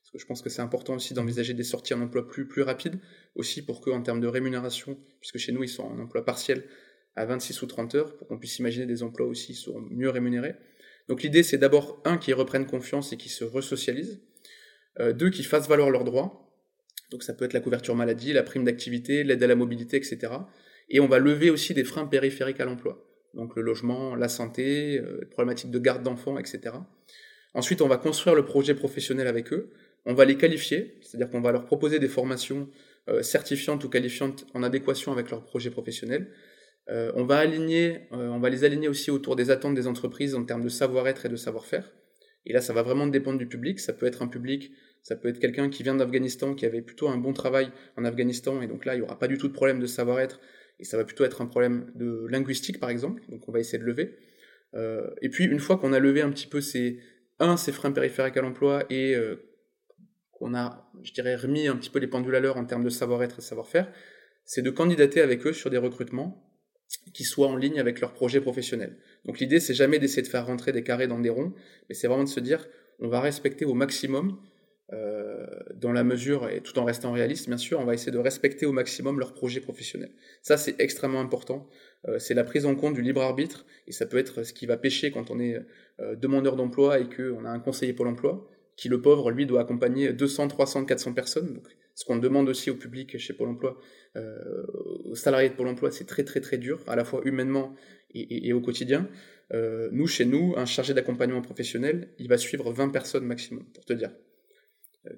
Parce que je pense que c'est important aussi d'envisager des sorties en emploi plus, plus rapides, aussi pour qu'en termes de rémunération, puisque chez nous ils sont en emploi partiel à 26 ou 30 heures, pour qu'on puisse imaginer des emplois aussi qui seront mieux rémunérés. Donc l'idée c'est d'abord, un, qu'ils reprennent confiance et qu'ils se resocialisent, euh, deux, qu'ils fassent valoir leurs droits, donc ça peut être la couverture maladie, la prime d'activité, l'aide à la mobilité, etc. Et on va lever aussi des freins périphériques à l'emploi donc le logement, la santé, euh, les problématiques de garde d'enfants, etc. Ensuite, on va construire le projet professionnel avec eux, on va les qualifier, c'est-à-dire qu'on va leur proposer des formations euh, certifiantes ou qualifiantes en adéquation avec leur projet professionnel. Euh, on, va aligner, on va les aligner aussi autour des attentes des entreprises en termes de savoir-être et de savoir-faire. Et là, ça va vraiment dépendre du public. Ça peut être un public, ça peut être quelqu'un qui vient d'Afghanistan, qui avait plutôt un bon travail en Afghanistan, et donc là, il n'y aura pas du tout de problème de savoir-être et ça va plutôt être un problème de linguistique par exemple, donc on va essayer de lever. Euh, et puis une fois qu'on a levé un petit peu ces, un, ces freins périphériques à l'emploi et euh, qu'on a, je dirais, remis un petit peu les pendules à l'heure en termes de savoir-être et savoir-faire, c'est de candidater avec eux sur des recrutements qui soient en ligne avec leur projet professionnel. Donc l'idée, c'est jamais d'essayer de faire rentrer des carrés dans des ronds, mais c'est vraiment de se dire, on va respecter au maximum euh, dans la mesure, et tout en restant réaliste, bien sûr, on va essayer de respecter au maximum leur projet professionnel. Ça, c'est extrêmement important. Euh, c'est la prise en compte du libre arbitre, et ça peut être ce qui va pêcher quand on est euh, demandeur d'emploi et qu'on a un conseiller Pôle emploi, qui, le pauvre, lui, doit accompagner 200, 300, 400 personnes. Ce qu'on demande aussi au public chez Pôle emploi, aux salariés de Pôle emploi, c'est très, très, très dur, à la fois humainement et, et au quotidien. nous, chez nous, un chargé d'accompagnement professionnel, il va suivre 20 personnes maximum, pour te dire.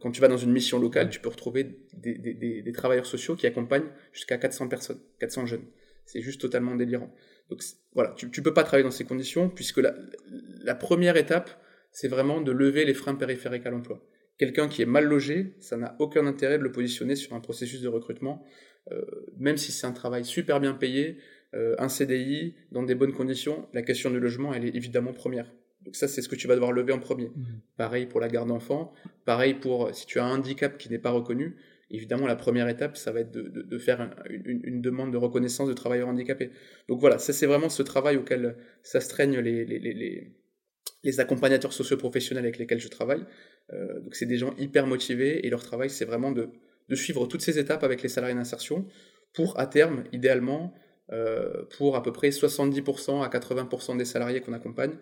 Quand tu vas dans une mission locale, tu peux retrouver des, travailleurs sociaux qui accompagnent jusqu'à 400 personnes, 400 jeunes. C'est juste totalement délirant. Donc voilà, tu ne peux pas travailler dans ces conditions puisque la, première étape, c'est vraiment de lever les freins périphériques à l'emploi. Quelqu'un qui est mal logé, ça n'a aucun intérêt de le positionner sur un processus de recrutement, euh, même si c'est un travail super bien payé, euh, un CDI, dans des bonnes conditions, la question du logement, elle est évidemment première. Donc ça, c'est ce que tu vas devoir lever en premier. Mhm. Pareil pour la garde d'enfants, pareil pour si tu as un handicap qui n'est pas reconnu, évidemment, la première étape, ça va être de, faire une, demande de reconnaissance de travailleurs handicapés. Donc voilà, ça c'est vraiment ce travail auquel s'astreignent les, les, les, les, accompagnateurs socioprofessionnels avec lesquels je travaille. Euh, donc c'est des gens hyper motivés et leur travail, c'est vraiment de, de, suivre toutes ces étapes avec les salariés d'insertion pour, à terme, idéalement, euh, pour à peu près 70% à 80% des salariés qu'on accompagne,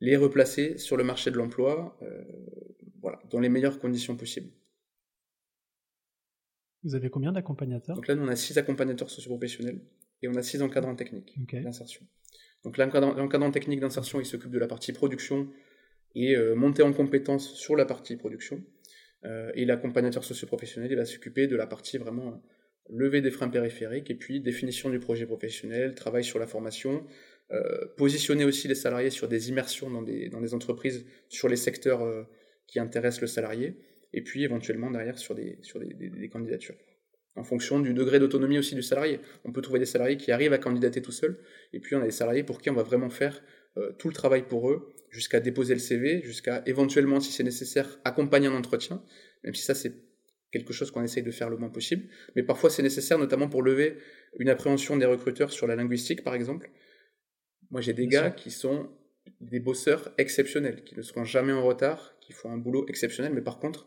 les replacer sur le marché de l'emploi euh, voilà, dans les meilleures conditions possibles. Vous avez combien d'accompagnateurs? Donc là, nous, on a six accompagnateurs socioprofessionnels et on a six encadrants techniques d'insertion. Donc l'encadrant technique d'insertion, il s'occupe de la partie production et euh, montée en compétences sur la partie production. Euh, et l'accompagnateur socio-professionnel, il va s'occuper de la partie vraiment euh, levée des freins périphériques et puis définition du projet professionnel, travail sur la formation, positionner aussi les salariés sur des immersions dans des, entreprises, sur les secteurs qui intéressent le salarié, et puis éventuellement derrière sur des, sur des, des, candidatures. En fonction du degré d'autonomie aussi du salarié. On peut trouver des salariés qui arrivent à candidater tout seuls, et puis on a des salariés pour qui on va vraiment faire euh, tout le travail pour eux, jusqu'à déposer le CV, jusqu'à éventuellement, si c'est nécessaire, accompagner un entretien, même si ça c'est quelque chose qu'on essaye de faire le moins possible. Mais parfois c'est nécessaire, notamment pour lever une appréhension des recruteurs sur la linguistique, par exemple. Moi j'ai des gars qui sont des bosseurs exceptionnels, qui ne seront jamais en retard, qui font un boulot exceptionnel, mais par contre,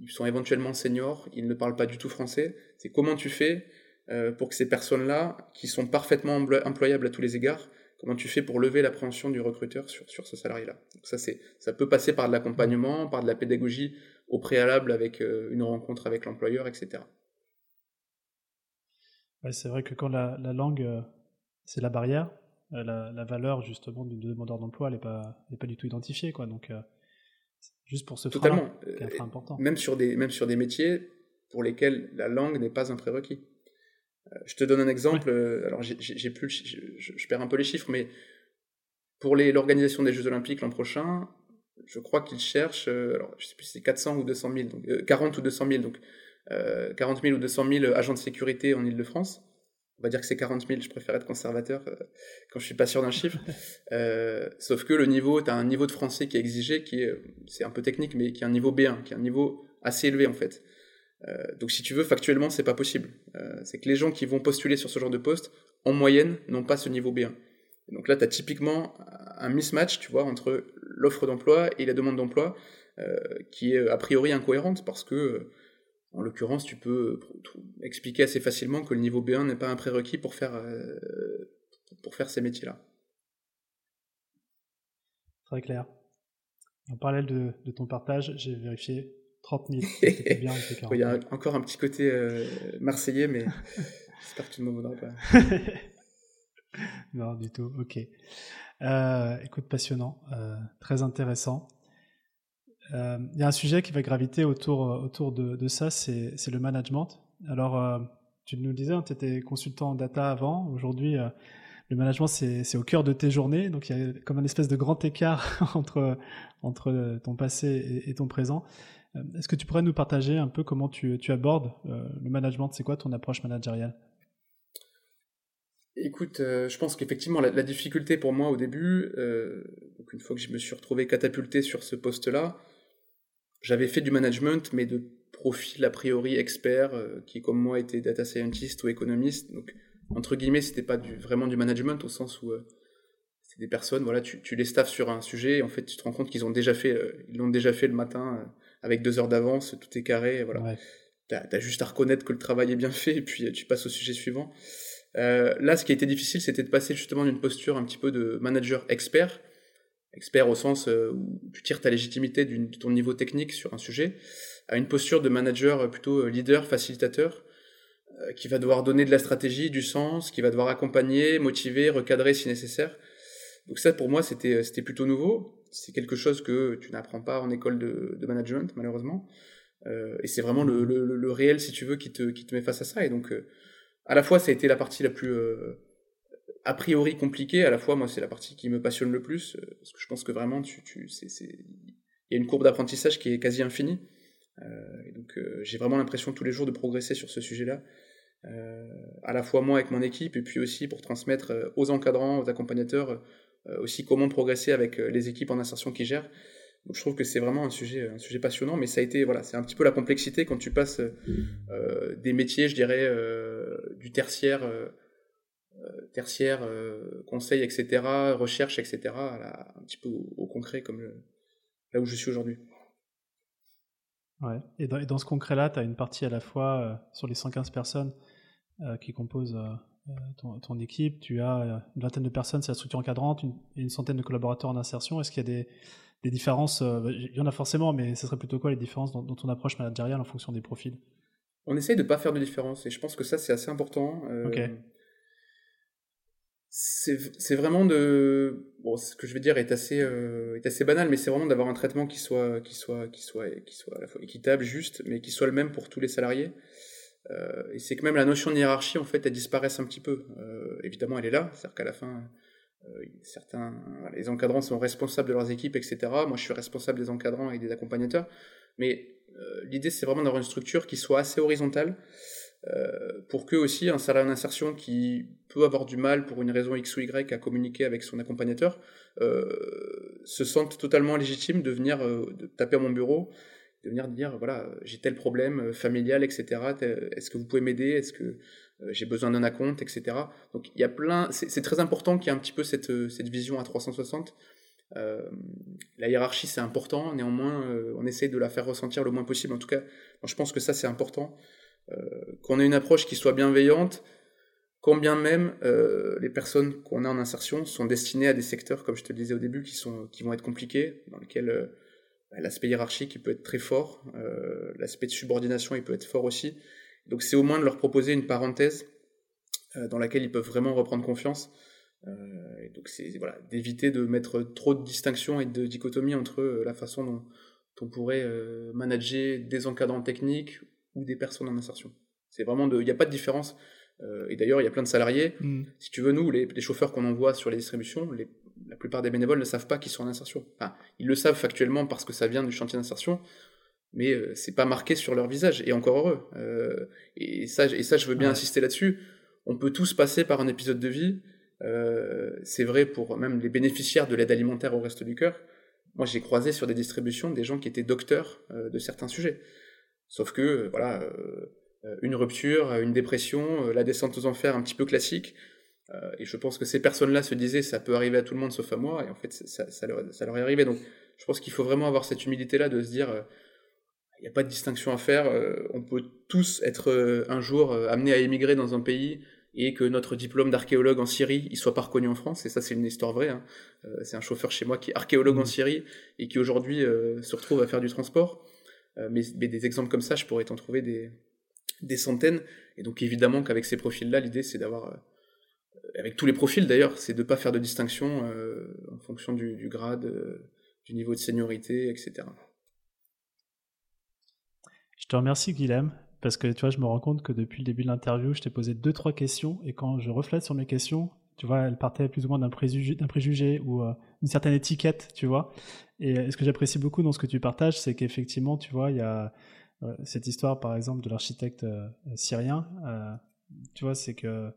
ils sont éventuellement seniors, ils ne parlent pas du tout français. C'est comment tu fais euh, pour que ces personnes-là, qui sont parfaitement employables à tous les égards, comment tu fais pour lever l'appréhension du recruteur sur, sur ce salarié-là? ça, c'est, ça peut passer par de l'accompagnement, par de la pédagogie au préalable avec euh, une rencontre avec l'employeur, etc. Ouais, c'est vrai que quand la, la langue, euh, c'est la barrière, euh, la, la, valeur justement du demandeur d'emploi, elle n'est pas, pas du tout identifiée. Quoi. Donc, juste pour ce Totalement. Frein, important. Même sur, des, même sur des métiers pour lesquels la langue n'est pas un prérequis. Je te donne un exemple. Alors, j'ai plus, je, je, perds un peu les chiffres, mais pour l'organisation des Jeux Olympiques l'an prochain, je crois qu'ils cherchent, euh, alors, je sais plus si c'est 400 ou 200 000, donc 40 euh, ou 200 000, donc 40 euh, 000 ou 200 000 agents de sécurité en Ile-de-France. On va dire que c'est 40 000, je préfère être conservateur quand je suis pas sûr d'un chiffre. sauf que le niveau, tu as un niveau de français qui est exigé, qui est, c'est un peu technique, mais qui est un niveau B1, qui est un niveau assez élevé en fait. Donc si tu veux, factuellement, c'est pas possible. c'est que les gens qui vont postuler sur ce genre de poste, en moyenne, n'ont pas ce niveau B1. donc là, tu as typiquement un mismatch, tu vois, entre l'offre d'emploi et la demande d'emploi, euh, qui est a priori incohérente parce que, euh, en l'occurrence, tu peux expliquer assez facilement que le niveau B1 n'est pas un prérequis pour faire, euh, pour faire ces métiers-là. Très clair. En parallèle de, ton partage, j'ai vérifié 30 000. bien, Il y a encore un petit côté marseillais, mais j'espère que tu ne m'en voudras pas. non, du tout. Ok. Euh, écoute, passionnant, euh, très intéressant. Euh, il y a un sujet qui va graviter autour, autour de, de ça, c'est le management. Alors, tu nous disais, hein, tu étais consultant en data avant. Aujourd'hui, le management, c'est au cœur de tes journées. Donc, il y a comme un espèce de grand écart entre, entre ton passé et, ton présent. Est-ce que tu pourrais nous partager un peu comment tu, abordes le management? C'est quoi ton approche managériale? Écoute, euh, je pense qu'effectivement, la, difficulté pour moi au début, euh, donc une fois que je me suis retrouvé catapulté sur ce poste-là, j'avais fait du management, mais de profil a priori expert, euh, qui comme moi était data scientist ou économiste. Donc, entre guillemets, c'était pas vraiment du management au sens où c'est des personnes, voilà, tu, tu, les staffes sur un sujet, et en fait, tu te rends compte qu'ils ont déjà fait, ils l'ont déjà fait le matin avec deux heures d'avance, tout est carré, voilà. Ouais. T'as as juste à reconnaître que le travail est bien fait, et puis tu passes au sujet suivant. Euh, là, ce qui a été difficile, c'était de passer justement d'une posture un petit peu de manager expert, expert au sens euh, où tu tires ta légitimité de ton niveau technique sur un sujet, à une posture de manager plutôt euh, leader, facilitateur, qui va devoir donner de la stratégie, du sens, qui va devoir accompagner, motiver, recadrer si nécessaire. Donc ça, pour moi, c'était plutôt nouveau. C'est quelque chose que tu n'apprends pas en école de, management, malheureusement. et c'est vraiment le, réel, si tu veux, qui te, qui te met face à ça. Et donc, à la fois ça a été la partie la plus euh, a priori compliquée, à la fois moi c'est la partie qui me passionne le plus euh, parce que je pense que vraiment tu, tu c'est il y a une courbe d'apprentissage qui est quasi infinie. Euh, et donc j'ai vraiment l'impression tous les jours de progresser sur ce sujet-là, à la fois moi avec mon équipe et puis aussi pour transmettre aux encadrants, aux accompagnateurs aussi comment progresser avec les équipes en insertion qui gèrent. Je trouve que c'est vraiment un sujet, un sujet passionnant, mais ça a été, voilà, c'est un petit peu la complexité quand tu passes euh, des métiers, je dirais, euh, du tertiaire, euh, tertiaire, conseil, etc., recherche, etc., un petit peu au, concret, comme là où je suis aujourd'hui. Ouais. Et dans ce concret-là, tu as une partie à la fois sur les 115 personnes qui composent ton, ton, équipe, tu as une vingtaine de personnes, c'est la structure encadrante, une, et une centaine de collaborateurs en insertion. Est-ce qu'il y a des des différences euh, bah, Il y en a forcément, mais ce serait plutôt quoi les différences dans, ton approche managériale en fonction des profils? On essaye de ne pas faire de différence et je pense que ça c'est assez important. Euh, c'est vraiment de bon ce que je vais dire est assez euh, est assez banal mais c'est vraiment d'avoir un traitement qui soit qui soit qui soit qui soit à la fois équitable juste mais qui soit le même pour tous les salariés euh, et c'est que même la notion de hiérarchie en fait elle disparaisse un petit peu. Euh, évidemment elle est là. C'est-à-dire qu'à la fin euh, certains les encadrants sont responsables de leurs équipes etc moi je suis responsable des encadrants et des accompagnateurs. Mais euh, l'idée c'est vraiment d'avoir une structure qui soit assez horizontale euh, pour que aussi un salarié en insertion qui peut avoir du mal pour une raison X ou Y à communiquer avec son accompagnateur euh, se sente totalement légitime de venir euh, taper à mon bureau, de venir dire voilà j'ai tel problème familial etc. Est-ce que vous pouvez m'aider? Est-ce que j'ai besoin d'un acompte etc. Donc il y a plein, c'est très important qu'il y ait un petit peu cette, cette vision à 360. Euh, la hiérarchie c'est important, néanmoins on essaye de la faire ressentir le moins possible. En tout cas, je pense que ça c'est important. Euh, qu'on ait une approche qui soit bienveillante, quand bien même euh, les personnes qu'on a en insertion sont destinées à des secteurs, comme je te le disais au début, qui, sont, qui vont être compliqués, dans lesquels euh, l'aspect hiérarchique il peut être très fort, l'aspect de subordination il peut être fort aussi. Donc c'est au moins de leur proposer une parenthèse dans laquelle ils peuvent vraiment reprendre confiance. et donc c'est voilà, d'éviter de mettre trop de distinctions et de dichotomie entre la façon dont on pourrait manager des encadrants techniques ou des personnes en insertion. C'est vraiment de, il n'y a pas de différence. Euh, et d'ailleurs, il y a plein de salariés. Mm. Si tu veux, nous, les, chauffeurs qu'on envoie sur les distributions, les, la plupart des bénévoles ne savent pas qu'ils sont en insertion. Enfin, ils le savent factuellement parce que ça vient du chantier d'insertion, mais euh, c'est pas marqué sur leur visage. Et encore heureux. Euh, et ça, et ça, je veux bien insister là-dessus. On peut tous passer par un épisode de vie. c'est vrai pour même les bénéficiaires de l'aide alimentaire au reste du cœur. Moi, j'ai croisé sur des distributions des gens qui étaient docteurs de certains sujets. Sauf que, euh, voilà, euh, une rupture, une dépression, euh, la descente aux enfers un petit peu classique. Et je pense que ces personnes-là se disaient, ça peut arriver à tout le monde sauf à moi, et en fait, ça, ça, leur, ça leur, est arrivé. Donc, je pense qu'il faut vraiment avoir cette humilité-là de se dire, il n'y a pas de distinction à faire, on peut tous être un jour amenés à émigrer dans un pays et que notre diplôme d'archéologue en Syrie il soit pas reconnu en France et ça c'est une histoire vraie hein. c'est un chauffeur chez moi qui est archéologue en mmh. Syrie et qui aujourd'hui se retrouve à faire du transport euh, mais, des exemples comme ça, je pourrais t'en trouver des, des centaines. Et donc évidemment qu'avec ces profils-là, l'idée c'est d'avoir, euh, avec tous les profils d'ailleurs, c'est de ne pas faire de distinction euh, en fonction du, grade, du niveau de seniorité, etc. Je te remercie Guilhem, parce que tu vois, je me rends compte que depuis le début de l'interview, je t'ai posé deux, trois questions, et quand je reflète sur mes questions, tu vois, elles partaient plus ou moins d'un préjugé, préjugé, ou une certaine étiquette, tu vois. Et ce que j'apprécie beaucoup dans ce que tu partages, c'est qu'effectivement, tu vois, il y a euh, cette histoire, par exemple, de l'architecte euh, syrien. Euh, tu vois, c'est que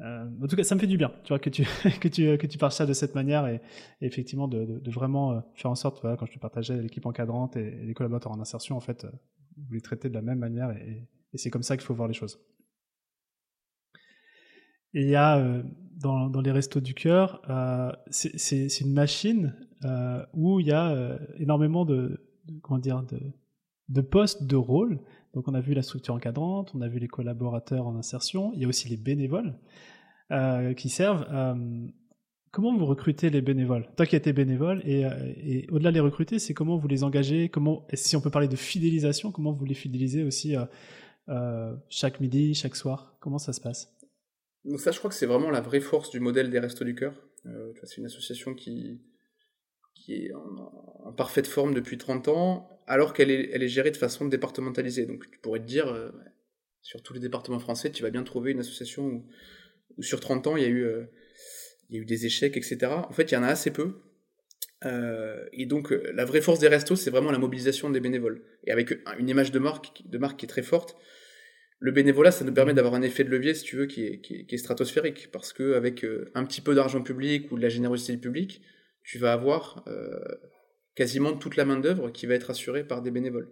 en tout cas, ça me fait du bien, tu vois, que tu que tu que tu parles ça de cette manière et, effectivement de, vraiment faire en sorte, voilà, quand je te partageais l'équipe encadrante et, les collaborateurs en insertion, en fait, vous les traitez de la même manière et, c'est comme ça qu'il faut voir les choses. Et il y a dans, les restos du cœur, c'est une machine euh, où il y a euh, énormément de, comment dire, de, de postes, de rôles. Donc on a vu la structure encadrante, on a vu les collaborateurs en insertion, il y a aussi les bénévoles euh, qui servent. comment vous recrutez les bénévoles? Toi qui étais bénévole, et, et au-delà de les recruter, c'est comment vous les engagez comment, Si on peut parler de fidélisation, comment vous les fidélisez aussi chaque midi, chaque soir? Comment ça se passe? Donc ça, je crois que c'est vraiment la vraie force du modèle des Restos du Cœur. c'est une association qui, qui est en, parfaite forme depuis 30 ans, alors qu'elle est, elle est gérée de façon départementalisée. Donc tu pourrais te dire, euh, sur tous les départements français, tu vas bien trouver une association où, sur 30 ans, il y, a eu, euh, il y a eu des échecs, etc. En fait, il y en a assez peu. Euh, et donc, la vraie force des restos, c'est vraiment la mobilisation des bénévoles. Et avec une image de marque, de marque qui est très forte, le bénévolat, ça nous permet d'avoir un effet de levier, si tu veux, qui est, qui est, stratosphérique. Parce qu'avec un petit peu d'argent public ou de la générosité du public, tu vas avoir euh, quasiment toute la main-d'œuvre qui va être assurée par des bénévoles.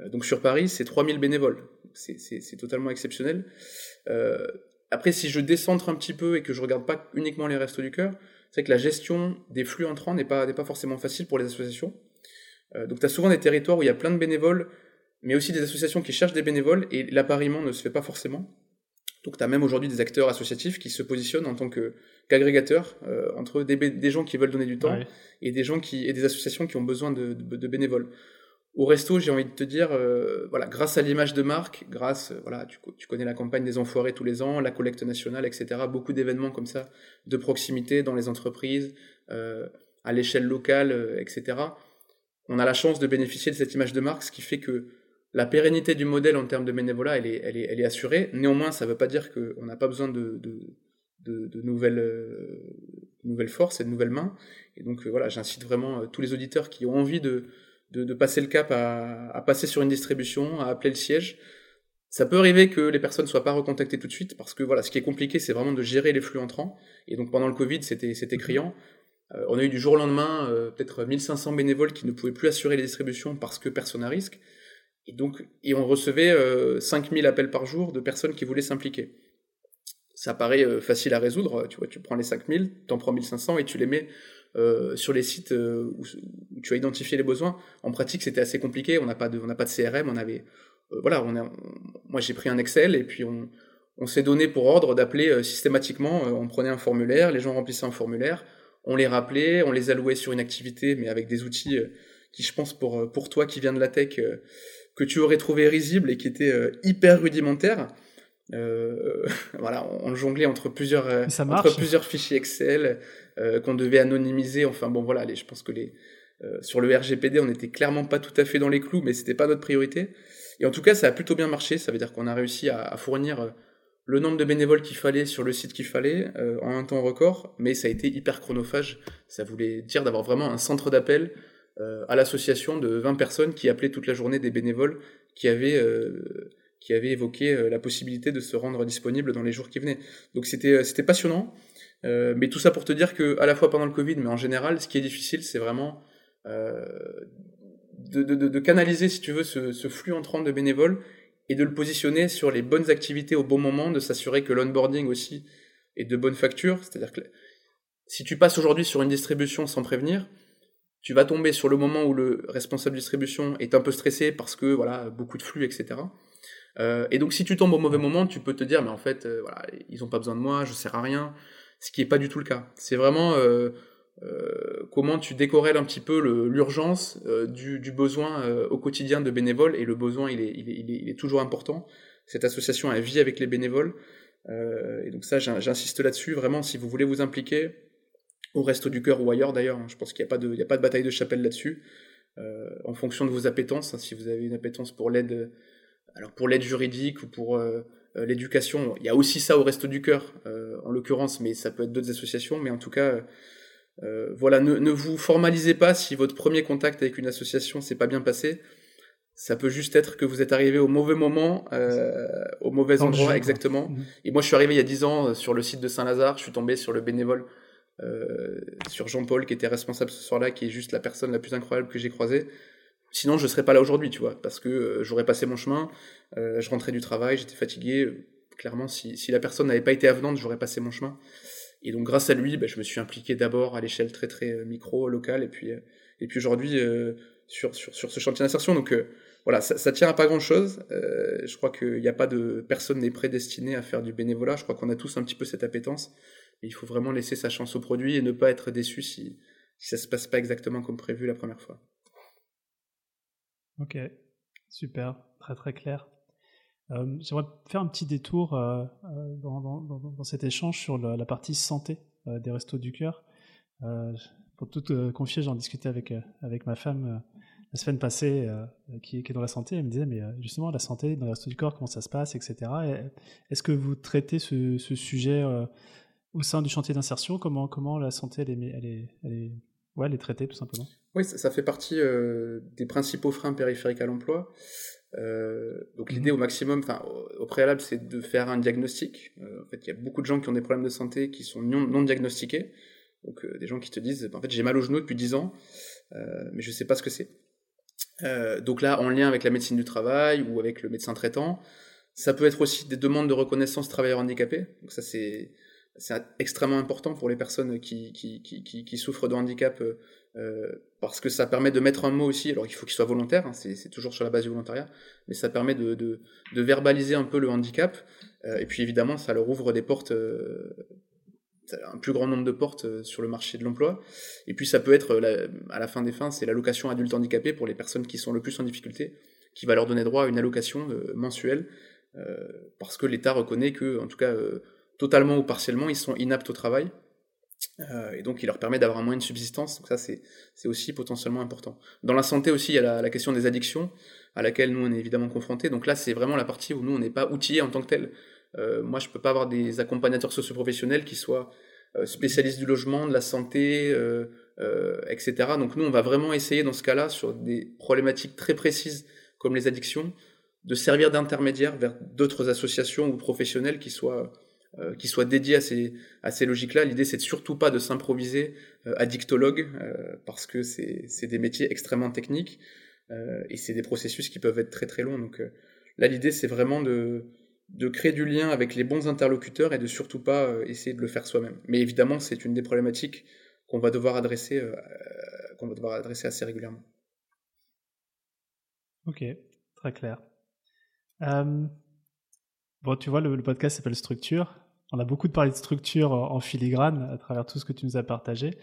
Euh, donc sur Paris, c'est 3000 bénévoles. C'est totalement exceptionnel. Euh, après, si je décentre un petit peu et que je regarde pas uniquement les restos du cœur, c'est que la gestion des flux entrants n'est pas, pas forcément facile pour les associations. donc tu as souvent des territoires où il y a plein de bénévoles, mais aussi des associations qui cherchent des bénévoles, et l'appariement ne se fait pas forcément. Donc tu as même aujourd'hui des acteurs associatifs qui se positionnent en tant qu'agrégateurs euh, entre des, des, gens qui veulent donner du temps et des gens qui et des associations qui ont besoin de, de, bénévoles. au resto, j'ai envie de te dire, euh, voilà, grâce à l'image de marque, grâce, voilà, tu, tu, connais la campagne des enfoirés tous les ans, la collecte nationale, etc. Beaucoup d'événements comme ça, de proximité dans les entreprises, euh, à l'échelle locale, etc. On a la chance de bénéficier de cette image de marque, ce qui fait que la pérennité du modèle en termes de bénévolat, elle est, elle est, elle est assurée. Néanmoins, ça ne veut pas dire qu'on n'a pas besoin de, de, de, de nouvelles, euh, nouvelles forces et de nouvelles mains. Et donc euh, voilà, j'incite vraiment euh, tous les auditeurs qui ont envie de, passer le cap à, à, passer sur une distribution, à appeler le siège. Ça peut arriver que les personnes soient pas recontactées tout de suite parce que voilà, ce qui est compliqué, c'est vraiment de gérer les flux entrants. Et donc pendant le Covid, c'était c'était criant. on a eu du jour au lendemain peut-être 1500 bénévoles qui ne pouvaient plus assurer les distributions parce que personne à risque. Et donc, et on recevait euh, 5000 appels par jour de personnes qui voulaient s'impliquer. Ça paraît euh, facile à résoudre, tu vois, tu prends les 5000, t'en prends 1500 et tu les mets euh, sur les sites euh, où, tu as identifié les besoins. En pratique, c'était assez compliqué, on n'a pas de, pas de CRM, on avait, euh, voilà, moi j'ai pris un Excel et puis on, on s'est donné pour ordre d'appeler systématiquement, on prenait un formulaire, les gens remplissaient un formulaire, on les rappelait, on les allouait sur une activité, mais avec des outils qui, je pense, pour, pour toi qui viens de la tech, que tu aurais trouvé risible et qui était euh, hyper rudimentaire. Euh, voilà, on, jonglait entre plusieurs, euh, entre plusieurs fichiers Excel qu'on devait anonymiser. Enfin bon, voilà, je pense que les, sur le RGPD, on n'était clairement pas tout à fait dans les clous, mais c'était pas notre priorité. Et en tout cas, ça a plutôt bien marché. Ça veut dire qu'on a réussi à, à, fournir le nombre de bénévoles qu'il fallait sur le site qu'il fallait en un temps record, mais ça a été hyper chronophage. Ça voulait dire d'avoir vraiment un centre d'appel à l'association de 20 personnes qui appelaient toute la journée des bénévoles qui avaient, euh, qui avaient évoqué euh, la possibilité de se rendre disponible dans les jours qui venaient. Donc c'était c'était passionnant, mais tout ça pour te dire que à la fois pendant le Covid, mais en général, ce qui est difficile, c'est vraiment de, de, de, canaliser, si tu veux, ce, ce flux entrant de bénévoles et de le positionner sur les bonnes activités au bon moment, de s'assurer que l'onboarding aussi est de bonne facture. C'est-à-dire que si tu passes aujourd'hui sur une distribution sans prévenir, tu vas tomber sur le moment où le responsable distribution est un peu stressé parce que voilà beaucoup de flux, etc. Euh, et donc si tu tombes au mauvais moment, tu peux te dire mais en fait euh, voilà ils ont pas besoin de moi, je sers à rien, ce qui est pas du tout le cas. C'est vraiment euh, euh comment tu décorrèles un petit peu l'urgence euh, du, du, besoin au quotidien de bénévoles et le besoin il est, il est, il est, il est toujours important. Cette association elle vit avec les bénévoles et donc ça j'insiste là-dessus vraiment si vous voulez vous impliquer au Resto du Cœur ou ailleurs d'ailleurs. Hein. Je pense qu'il n'y a, pas de, a pas de bataille de chapelle là-dessus. Euh, en fonction de vos appétences, hein, si vous avez une appétence pour l'aide, alors pour l'aide juridique ou pour euh, euh, l'éducation, il y a aussi ça au Resto du Cœur, en l'occurrence, mais ça peut être d'autres associations. Mais en tout cas, voilà, ne, ne, vous formalisez pas si votre premier contact avec une association s'est pas bien passé. Ça peut juste être que vous êtes arrivé au mauvais moment, au mauvais endroit, exactement. Mmh. Et moi, je suis arrivé il y a 10 ans sur le site de Saint-Lazare, je suis tombé sur le bénévole euh, sur Jean-Paul qui était responsable ce soir-là, qui est juste la personne la plus incroyable que j'ai croisée. Sinon, je serais pas là aujourd'hui, tu vois, parce que euh, j'aurais passé mon chemin, euh, je rentrais du travail, j'étais fatigué. Clairement, si, la personne n'avait pas été avenante, j'aurais passé mon chemin. Et donc, grâce à lui, bah, je me suis impliqué d'abord à l'échelle très très micro, locale, et puis puis aujourd'hui sur, sur, sur ce chantier d'insertion. Donc voilà, ça, ça, tient à pas grand chose. je crois qu'il n'y a pas de personne n'est prédestiné à faire du bénévolat. Je crois qu'on a tous un petit peu cette appétence il faut vraiment laisser sa chance au produit et ne pas être déçu si, si ça se passe pas exactement comme prévu la première fois. Ok, super, très très clair. Euh, J'aimerais faire un petit détour euh, euh dans, cet échange sur la, partie santé des Restos du Cœur. Pour tout confier, j'en discutais avec, ma femme la semaine passée, qui, est dans la santé. Elle me disait, mais justement, la santé dans les Restos du Cœur, comment ça se passe, etc. Est-ce que vous traitez ce sujet au sein du chantier d'insertion, comment, comment la santé elle est, elle est, elle est, ouais, elle est traitée tout simplement Oui, ça, ça fait partie euh, des principaux freins périphériques à l'emploi. Euh, donc l'idée mmh. au maximum, enfin au, préalable, c'est de faire un diagnostic. Euh, en fait, il y a beaucoup de gens qui ont des problèmes de santé qui sont non, non diagnostiqués. Donc des gens qui te disent, en fait, j'ai mal au genou depuis 10 ans, mais je sais pas ce que c'est. donc là, en lien avec la médecine du travail ou avec le médecin traitant, ça peut être aussi des demandes de reconnaissance travailleurs handicapés. Donc ça, c'est c'est extrêmement important pour les personnes qui, qui, qui, qui souffrent de handicap euh, euh, parce que ça permet de mettre un mot aussi, alors il faut qu'il soit volontaire, hein, c'est toujours sur la base du volontariat, mais ça permet de, de, de verbaliser un peu le handicap, euh, et puis évidemment ça leur ouvre des portes, euh, un plus grand nombre de portes sur le marché de l'emploi. Et puis ça peut être, à la fin des fins, c'est l'allocation adulte handicapé pour les personnes qui sont le plus en difficulté, qui va leur donner droit à une allocation mensuelle, parce que l'État reconnaît que, en tout cas, totalement ou partiellement, ils sont inaptes au travail. Euh, et donc, il leur permet d'avoir un moyen de subsistance. Donc ça, c'est aussi potentiellement important. Dans la santé aussi, il y a la, question des addictions, à laquelle nous, on est évidemment confrontés. Donc là, c'est vraiment la partie où nous, on n'est pas outillés en tant que tel. Euh, moi, je peux pas avoir des accompagnateurs socioprofessionnels qui soient euh, spécialistes du logement, de la santé, etc. Donc nous, on va vraiment essayer, dans ce cas-là, sur des problématiques très précises, comme les addictions, de servir d'intermédiaire vers d'autres associations ou professionnels qui soient euh, qui soit dédié à ces, à ces logiques-là. L'idée, c'est surtout pas de s'improviser euh, addictologue, euh, parce que c'est des métiers extrêmement techniques, et c'est des processus qui peuvent être très très longs. Donc là, l'idée, c'est vraiment de, de créer du lien avec les bons interlocuteurs et de surtout pas essayer de le faire soi-même. Mais évidemment, c'est une des problématiques qu'on va devoir adresser, qu'on va devoir adresser assez régulièrement. Ok, très clair. Bon, tu vois, le podcast s'appelle Structure on a beaucoup de parlé de structure en filigrane à travers tout ce que tu nous as partagé.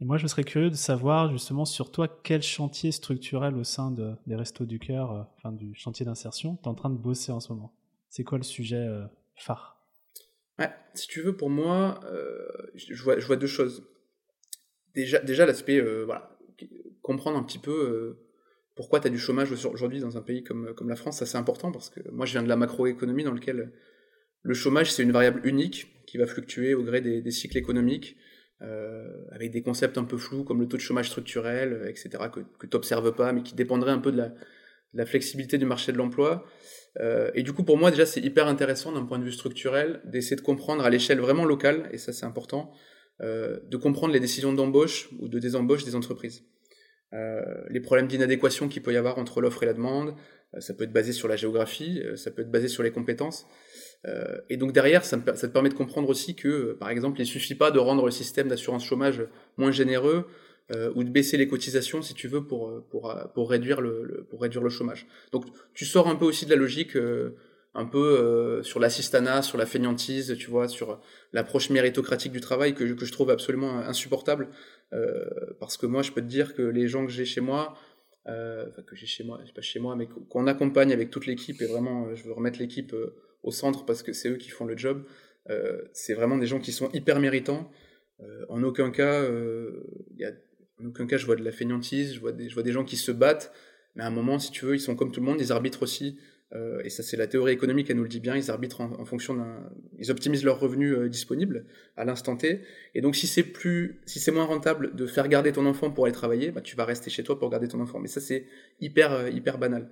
Et moi, je serais curieux de savoir justement sur toi quel chantier structurel au sein des Restos du Cœur, euh, enfin du chantier d'insertion, tu es en train de bosser en ce moment? C'est quoi le sujet euh, phare? Ouais, Si tu veux, pour moi, euh, je, vois, deux choses. Déjà, déjà l'aspect, voilà, comprendre un petit peu pourquoi tu as du chômage aujourd'hui dans un pays comme, comme la France, ça c'est important parce que moi je viens de la macroéconomie dans laquelle le chômage, c'est une variable unique qui va fluctuer au gré des, cycles économiques, euh, avec des concepts un peu flous comme le taux de chômage structurel, euh, etc., que, que tu n'observes pas, mais qui dépendraient un peu de la, flexibilité du marché de l'emploi. Euh, et du coup, pour moi, déjà, c'est hyper intéressant d'un point de vue structurel d'essayer de comprendre à l'échelle vraiment locale, et ça c'est important, de comprendre les décisions d'embauche ou de désembauche des entreprises. les problèmes d'inadéquation qu'il peut y avoir entre l'offre et la demande, ça peut être basé sur la géographie, ça peut être basé sur les compétences. Euh, et donc derrière, ça, te permet de comprendre aussi que, euh, par exemple, il ne suffit pas de rendre le système d'assurance chômage moins généreux euh, ou de baisser les cotisations, si tu veux, pour, pour, pour, réduire, le, pour réduire le chômage. Donc tu sors un peu aussi de la logique un peu sur l'assistanat, sur la fainéantise, tu vois, sur l'approche méritocratique du travail que, que, je trouve absolument insupportable. parce que moi, je peux te dire que les gens que j'ai chez moi, enfin que j'ai chez moi, pas chez moi, mais qu'on accompagne avec toute l'équipe, et vraiment, je veux remettre l'équipe au centre parce que c'est eux qui font le job. Euh, c'est vraiment des gens qui sont hyper méritants. Euh, en aucun cas, euh, en aucun cas, je vois de la fainéantise. Je vois des, je vois des gens qui se battent, mais à un moment, si tu veux, ils sont comme tout le monde. Ils arbitrent aussi. Et ça, c'est la théorie économique, elle nous le dit bien. Ils arbitrent en, fonction d'un, ils optimisent leurs revenus disponibles à l'instant T. Et donc, si c'est plus, si c'est moins rentable de faire garder ton enfant pour aller travailler, bah, tu vas rester chez toi pour garder ton enfant. Mais ça, c'est hyper, hyper banal.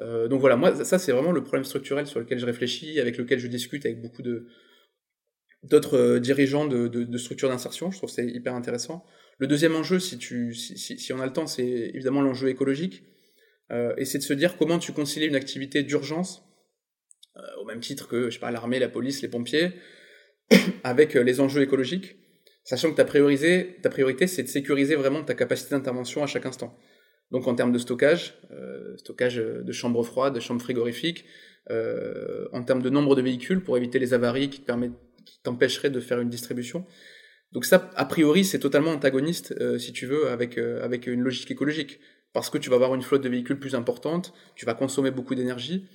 Euh, donc voilà, moi, ça, c'est vraiment le problème structurel sur lequel je réfléchis, avec lequel je discute avec beaucoup de d'autres euh, dirigeants de, structures d'insertion. Je trouve c'est hyper intéressant. Le deuxième enjeu, si, tu, si, on a le temps, c'est évidemment l'enjeu écologique. Euh, et c'est de se dire comment tu concilies une activité d'urgence, euh, au même titre que, je sais pas, l'armée, la police, les pompiers, avec les enjeux écologiques, sachant que ta, priorisé, ta priorité, c'est de sécuriser vraiment ta capacité d'intervention à chaque instant. Donc en termes de stockage, euh, stockage de chambres froides, de chambres frigorifiques, euh, en termes de nombre de véhicules pour éviter les avaries qui t'empêcheraient de faire une distribution. Donc ça, a priori, c'est totalement antagoniste, euh, si tu veux, avec, avec une logique écologique. Parce que tu vas avoir une flotte de véhicules plus importante, tu vas consommer beaucoup d'énergie.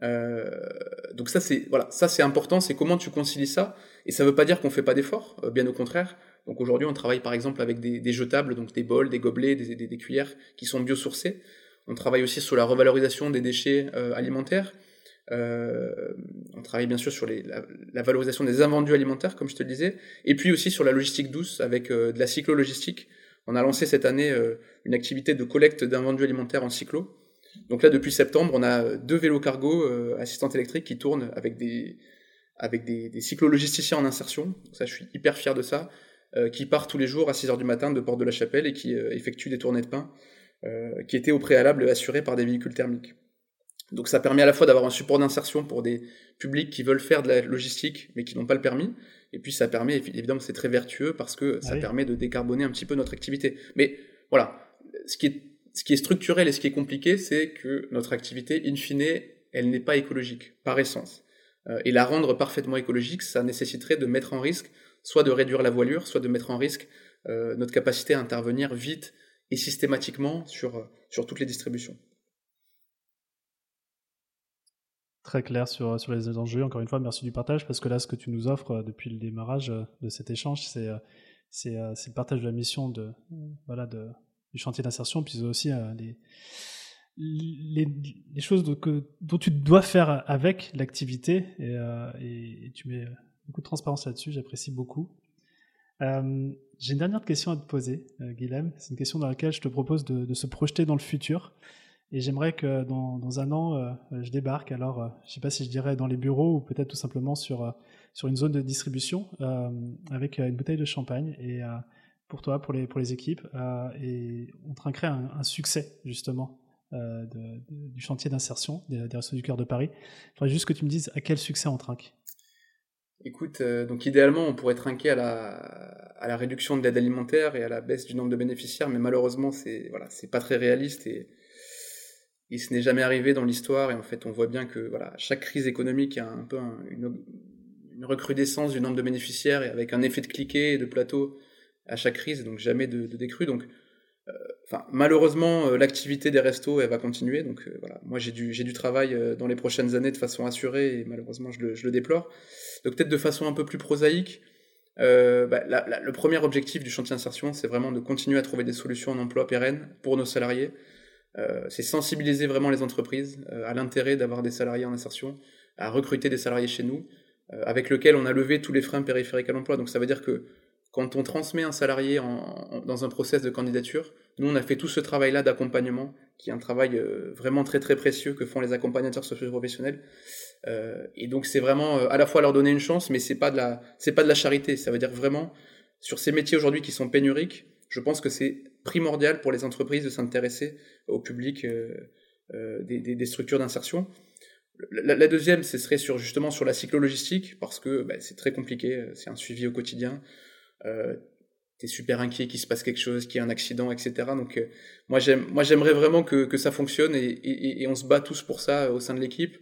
donc ça, c'est voilà, ça c'est important, c'est comment tu concilies ça. Et ça ne veut pas dire qu'on fait pas d'efforts, bien au contraire. Donc aujourd'hui, on travaille par exemple avec des, jetables, donc des bols, des gobelets, des, cuillères qui sont biosourcés. On travaille aussi sur la revalorisation des déchets euh, alimentaires. Euh, on travaille bien sûr sur la, valorisation des invendus alimentaires, comme je te le disais, et puis aussi sur la logistique douce avec euh, de la cyclo-logistique. On a lancé cette année une activité de collecte d'invendus alimentaires en cyclo. Donc là, depuis septembre, on a deux vélos cargo assistantes électriques qui tournent avec des, avec des, cyclo-logisticiens en insertion. ça, je suis hyper fier de ça. Euh, qui part tous les jours à 6h du matin de Porte de la Chapelle et qui euh, effectue des tournées de pain euh, qui étaient au préalable assurées par des véhicules thermiques. Donc ça permet à la fois d'avoir un support d'insertion pour des publics qui veulent faire de la logistique mais qui n'ont pas le permis. Et puis ça permet, évidemment, c'est très vertueux parce que ça permet de décarboner un petit peu notre activité. Mais voilà, ce qui est, ce qui est structurel et ce qui est compliqué, c'est que notre activité, in fine, elle n'est pas écologique, par essence. et la rendre parfaitement écologique, ça nécessiterait de mettre en risque soit de réduire la voilure, soit de mettre en risque notre capacité à intervenir vite et systématiquement sur, sur toutes les distributions. Très clair sur, sur les enjeux. Encore une fois, merci du partage, parce que là, ce que tu nous offres depuis le démarrage de cet échange, c'est c'est le partage de la mission de, voilà, de, du chantier d'insertion, puis aussi les, les, les, choses dont tu dois faire avec l'activité et, euh, tu mets beaucoup de transparence là-dessus, j'apprécie beaucoup. Euh, j'ai une dernière question à te poser, euh, Guilhem. C'est une question dans laquelle je te propose de, de, se projeter dans le futur. Et j'aimerais que dans, un an, euh, je débarque. Alors, euh, je ne sais pas si je dirais dans les bureaux ou peut-être tout simplement sur, sur une zone de distribution avec une bouteille de champagne. Et pour toi, pour les, pour les équipes, et on trinquerait un, un succès justement euh, du chantier d'insertion des, des du Cœur de Paris. Il faudrait juste que tu me dises à quel succès on trinque. Écoute, euh, donc idéalement, on pourrait trinquer à la, à la réduction de l'aide alimentaire et à la baisse du nombre de bénéficiaires, mais malheureusement, c'est voilà, pas très réaliste et, et ce n'est jamais arrivé dans l'histoire. Et en fait, on voit bien que voilà, chaque crise économique a un peu une, recrudescence du nombre de bénéficiaires et avec un effet de cliquet et de plateau à chaque crise, donc jamais de, de décrue. Donc euh, malheureusement, euh, l'activité des restos, elle va continuer. Donc euh, voilà, moi j'ai du, j'ai du travail dans les prochaines années de façon assurée et malheureusement je le, déplore. Donc peut-être de façon un peu plus prosaïque, bah, le premier objectif du chantier d'insertion, c'est vraiment de continuer à trouver des solutions en emploi pérenne pour nos salariés. Euh, c'est sensibiliser vraiment les entreprises euh, à l'intérêt d'avoir des salariés en insertion, à recruter des salariés chez nous, avec lequel on a levé tous les freins périphériques à l'emploi. Donc ça veut dire que quand on transmet un salarié dans un process de candidature, nous on a fait tout ce travail-là d'accompagnement, qui est un travail euh, vraiment très très précieux que font les accompagnateurs socio-professionnels. Euh, et donc c'est vraiment euh, à la fois leur donner une chance, mais c'est pas de la c'est pas de la charité. Ça veut dire vraiment sur ces métiers aujourd'hui qui sont pénuriques, je pense que c'est primordial pour les entreprises de s'intéresser au public des, des, des, structures d'insertion. La, deuxième, ce serait sur justement sur la cyclo-logistique, parce que bah, c'est très compliqué, c'est un suivi au quotidien euh, t'es super inquiet qu'il se passe quelque chose, qu'il y ait un accident, etc. Donc euh, moi j'aime, moi j'aimerais vraiment que, ça fonctionne et, on se bat tous pour ça euh, au sein de l'équipe.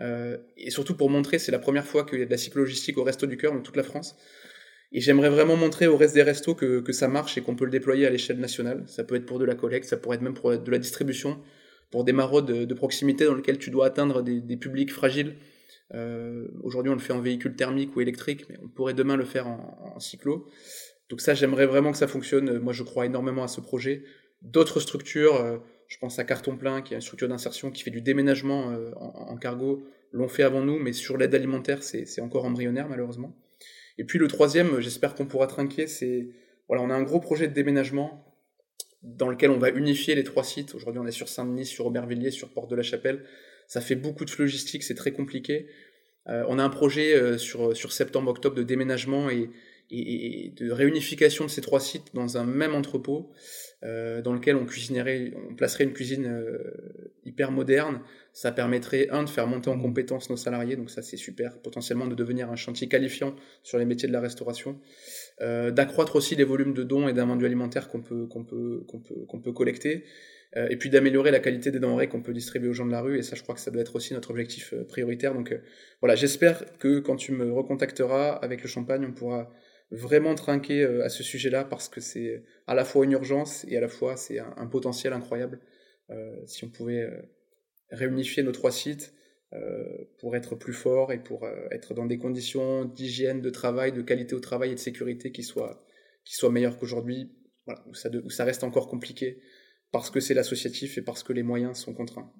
Euh, et surtout pour montrer, c'est la première fois qu'il y a de la cyclogistique au Resto du Cœur dans toute la France. Et j'aimerais vraiment montrer au reste des restos que, que ça marche et qu'on peut le déployer à l'échelle nationale. Ça peut être pour de la collecte, ça pourrait être même pour de la distribution, pour des maraudes de, proximité dans lesquelles tu dois atteindre des, des publics fragiles. Euh, Aujourd'hui, on le fait en véhicule thermique ou électrique, mais on pourrait demain le faire en, en cyclo. Donc ça, j'aimerais vraiment que ça fonctionne. Moi, je crois énormément à ce projet. D'autres structures, euh, je pense à Carton Plein, qui est une structure d'insertion qui fait du déménagement euh, en, en, cargo, l'ont fait avant nous, mais sur l'aide alimentaire, c'est encore embryonnaire malheureusement. Et puis le troisième, j'espère qu'on pourra trinquer, c'est voilà, on a un gros projet de déménagement dans lequel on va unifier les trois sites. Aujourd'hui, on est sur Saint-Denis, sur Aubervilliers, sur Porte de la Chapelle. Ça fait beaucoup de logistique, c'est très compliqué. Euh, on a un projet euh, sur, sur septembre-octobre de déménagement et, de réunification de ces trois sites dans un même entrepôt, dans lequel on cuisinerait, on placerait une cuisine euh, hyper moderne. Ça permettrait, un, de faire monter en compétence nos salariés, donc ça c'est super, potentiellement de devenir un chantier qualifiant sur les métiers de la restauration, euh, d'accroître aussi les volumes de dons et d'invendus alimentaires qu'on peut, qu'on peut, qu'on peut, qu'on peut collecter, euh, et puis d'améliorer la qualité des denrées qu'on peut distribuer aux gens de la rue. Et ça, je crois que ça doit être aussi notre objectif euh, prioritaire. Donc euh, voilà, j'espère que quand tu me recontacteras avec le champagne, on pourra vraiment trinquer à ce sujet-là parce que c'est à la fois une urgence et à la fois c'est un, potentiel incroyable. si on pouvait réunifier nos trois sites pour être plus fort et pour être dans des conditions d'hygiène, de travail, de qualité au travail et de sécurité qui soient, qui soient meilleures qu'aujourd'hui, voilà, où, ça reste encore compliqué parce que c'est l'associatif et parce que les moyens sont contraints.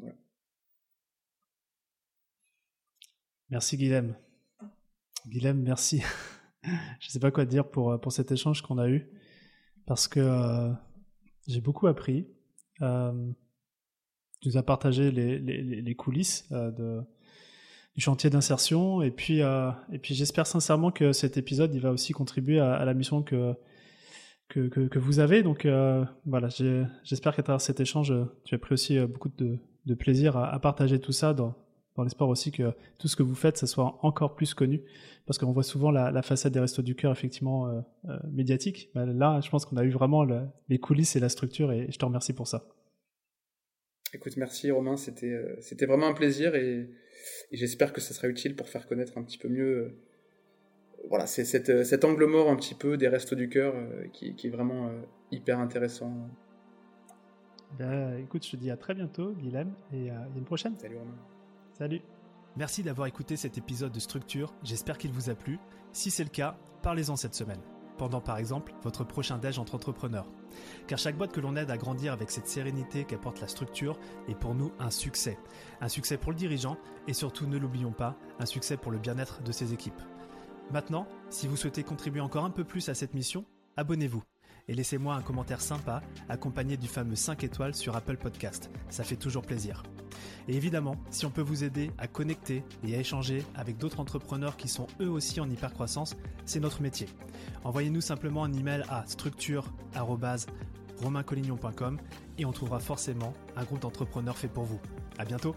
Merci Guilhem. Guilhem, merci. Je ne sais pas quoi dire pour, pour cet échange qu'on a eu, parce que euh, j'ai beaucoup appris. Euh, tu nous as partagé les, les, les coulisses euh, du chantier d'insertion, et puis, euh, et puis j'espère sincèrement que cet épisode il va aussi contribuer à, la mission que, que, que, vous avez. Donc euh, voilà, j'espère qu'à travers cet échange, tu as pris aussi euh, beaucoup de, de plaisir à, à, partager tout ça dans, dans l'espoir aussi que tout ce que vous faites, ça soit encore plus connu. Parce qu'on voit souvent la, la, façade des Restos du Cœur, effectivement, euh, euh, médiatique. Mais là, je pense qu'on a eu vraiment le, les coulisses et la structure, et je te remercie pour ça. Écoute, merci Romain, c'était euh, vraiment un plaisir et j'espère que ça sera utile pour faire connaître un petit peu mieux voilà, c'est cet angle mort un petit peu des restos du cœur qui, qui, est vraiment hyper intéressant. Ben, écoute, je te dis à très bientôt, Guilhem, et à une prochaine. Salut Romain. Salut. Merci d'avoir écouté cet épisode de Structure, j'espère qu'il vous a plu. Si c'est le cas, parlez-en cette semaine. Pendant par exemple votre prochain déj entre entrepreneurs. Car chaque boîte que l'on aide à grandir avec cette sérénité qu'apporte la structure est pour nous un succès. Un succès pour le dirigeant et surtout, ne l'oublions pas, un succès pour le bien-être de ses équipes. Maintenant, si vous souhaitez contribuer encore un peu plus à cette mission, abonnez-vous et laissez-moi un commentaire sympa accompagné du fameux 5 étoiles sur Apple Podcast. Ça fait toujours plaisir. Et évidemment, si on peut vous aider à connecter et à échanger avec d'autres entrepreneurs qui sont eux aussi en hypercroissance, c'est notre métier. Envoyez-nous simplement un email à structure@romaincollignon.com et on trouvera forcément un groupe d'entrepreneurs fait pour vous. À bientôt.